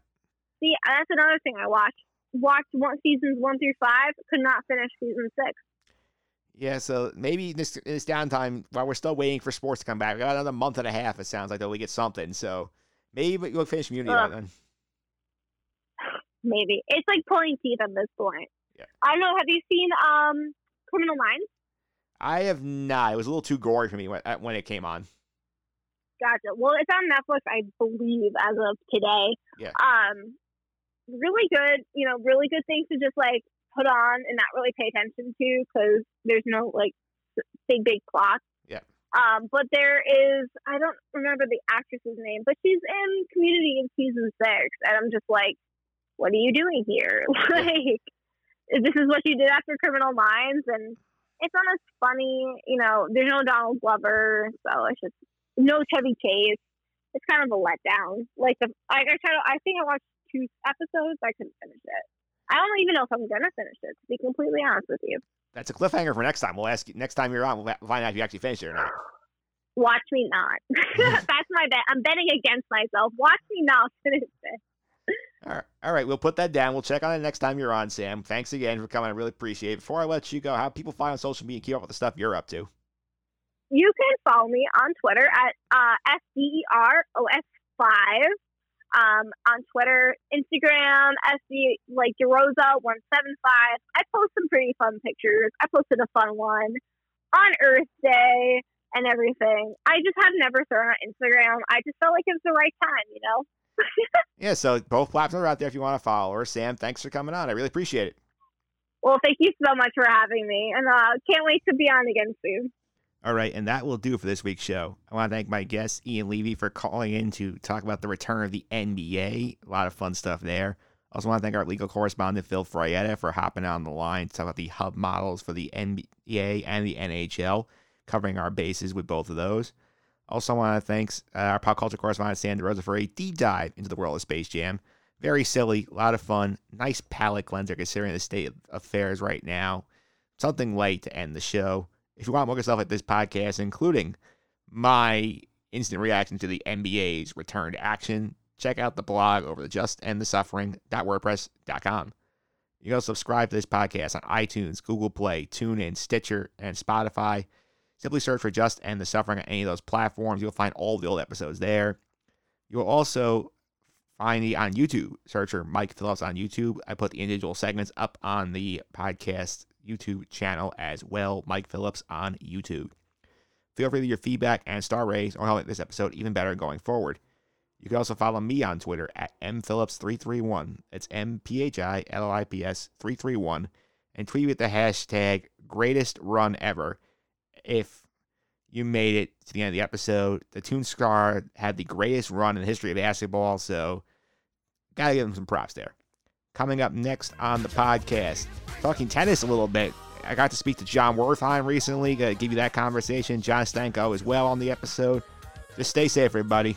See, that's another thing I watched. Watched one seasons one through five. Could not finish season six. Yeah, so maybe this this downtime while we're still waiting for sports to come back. We got another month and a half. It sounds like till we get something. So maybe we'll finish Community Ugh. then. Maybe it's like pulling teeth at this point. Yeah. I don't know. Have you seen um Criminal Minds? I have not. It was a little too gory for me when, when it came on. Gotcha. Well, it's on Netflix, I believe, as of today. Yeah. Um, really good. You know, really good things to just like put on and not really pay attention to because there's no like big big plot. Yeah. Um, but there is I don't remember the actress's name, but she's in Community in season six, and I'm just like, what are you doing here? like, this is what you did after Criminal Minds, and it's not as funny. You know, there's no Donald Glover, so it's just no Chevy Chase. It's kind of a letdown. Like the like I try to- I think I watched two episodes. I couldn't finish it. I don't even know if I'm gonna finish it. To be completely honest with you, That's a cliffhanger for next time. We'll ask you next time you're on. We'll find out if you actually finished it or not. watch me not. That's my bet. I'm betting against myself. Watch me not finish it. All right, all right. We'll put that down. We'll check on it next time you're on, Sam. Thanks again for coming. I really appreciate it. Before I let you go, how people find on social media and keep up with the stuff you're up to? You can follow me on Twitter at uh, SDEROS5. Um, on Twitter, Instagram, SD like DeRosa one seven five. I post some pretty fun pictures. I posted a fun one on Earth Day and everything. I just have never thrown on Instagram. I just felt like it was the right time, you know. Yeah, so both platforms are out there if you want to follow her. Sam, thanks for coming on. I really appreciate it. Well, thank you so much for having me, and uh, can't wait to be on again soon. All right, and that will do for this week's show. I want to thank my guest, Ian Levy, for calling in to talk about the return of the NBA. A lot of fun stuff there. I Also, want to thank our legal correspondent, Phil Frietta, for hopping on the line to talk about the hub models for the NBA and the NHL, covering our bases with both of those. Also, want to thank uh, our pop culture correspondent, Sam DeRosa, for a deep dive into the world of Space Jam. Very silly, a lot of fun, nice palate cleanser considering the state of affairs right now. Something light to end the show. If you want more stuff like this podcast, including my instant reaction to the NBA's return to action, check out the blog over the Just End the justendthesuffering.wordpress.com. You can also subscribe to this podcast on iTunes, Google Play, TuneIn, Stitcher, and Spotify. Simply search for Just End the Suffering on any of those platforms. You'll find all the old episodes there. You'll also find me on YouTube. Search for Mike Phillips on YouTube. I put the individual segments up on the podcast YouTube channel as well. Mike Phillips on YouTube. Feel free to your feedback and star ratings or help make this episode even better going forward. You can also follow me on Twitter at mphillips331. It's M P H I L L I P S 331. And tweet with the hashtag greatest run ever if you made it to the end of the episode. The Tune Squad had the greatest run in the history of basketball, so gotta give him some props there. Coming up next on the podcast, talking tennis a little bit. I got to speak to Jon Wertheim recently. To give you that conversation. John Stanko as well on the episode. Just stay safe, everybody.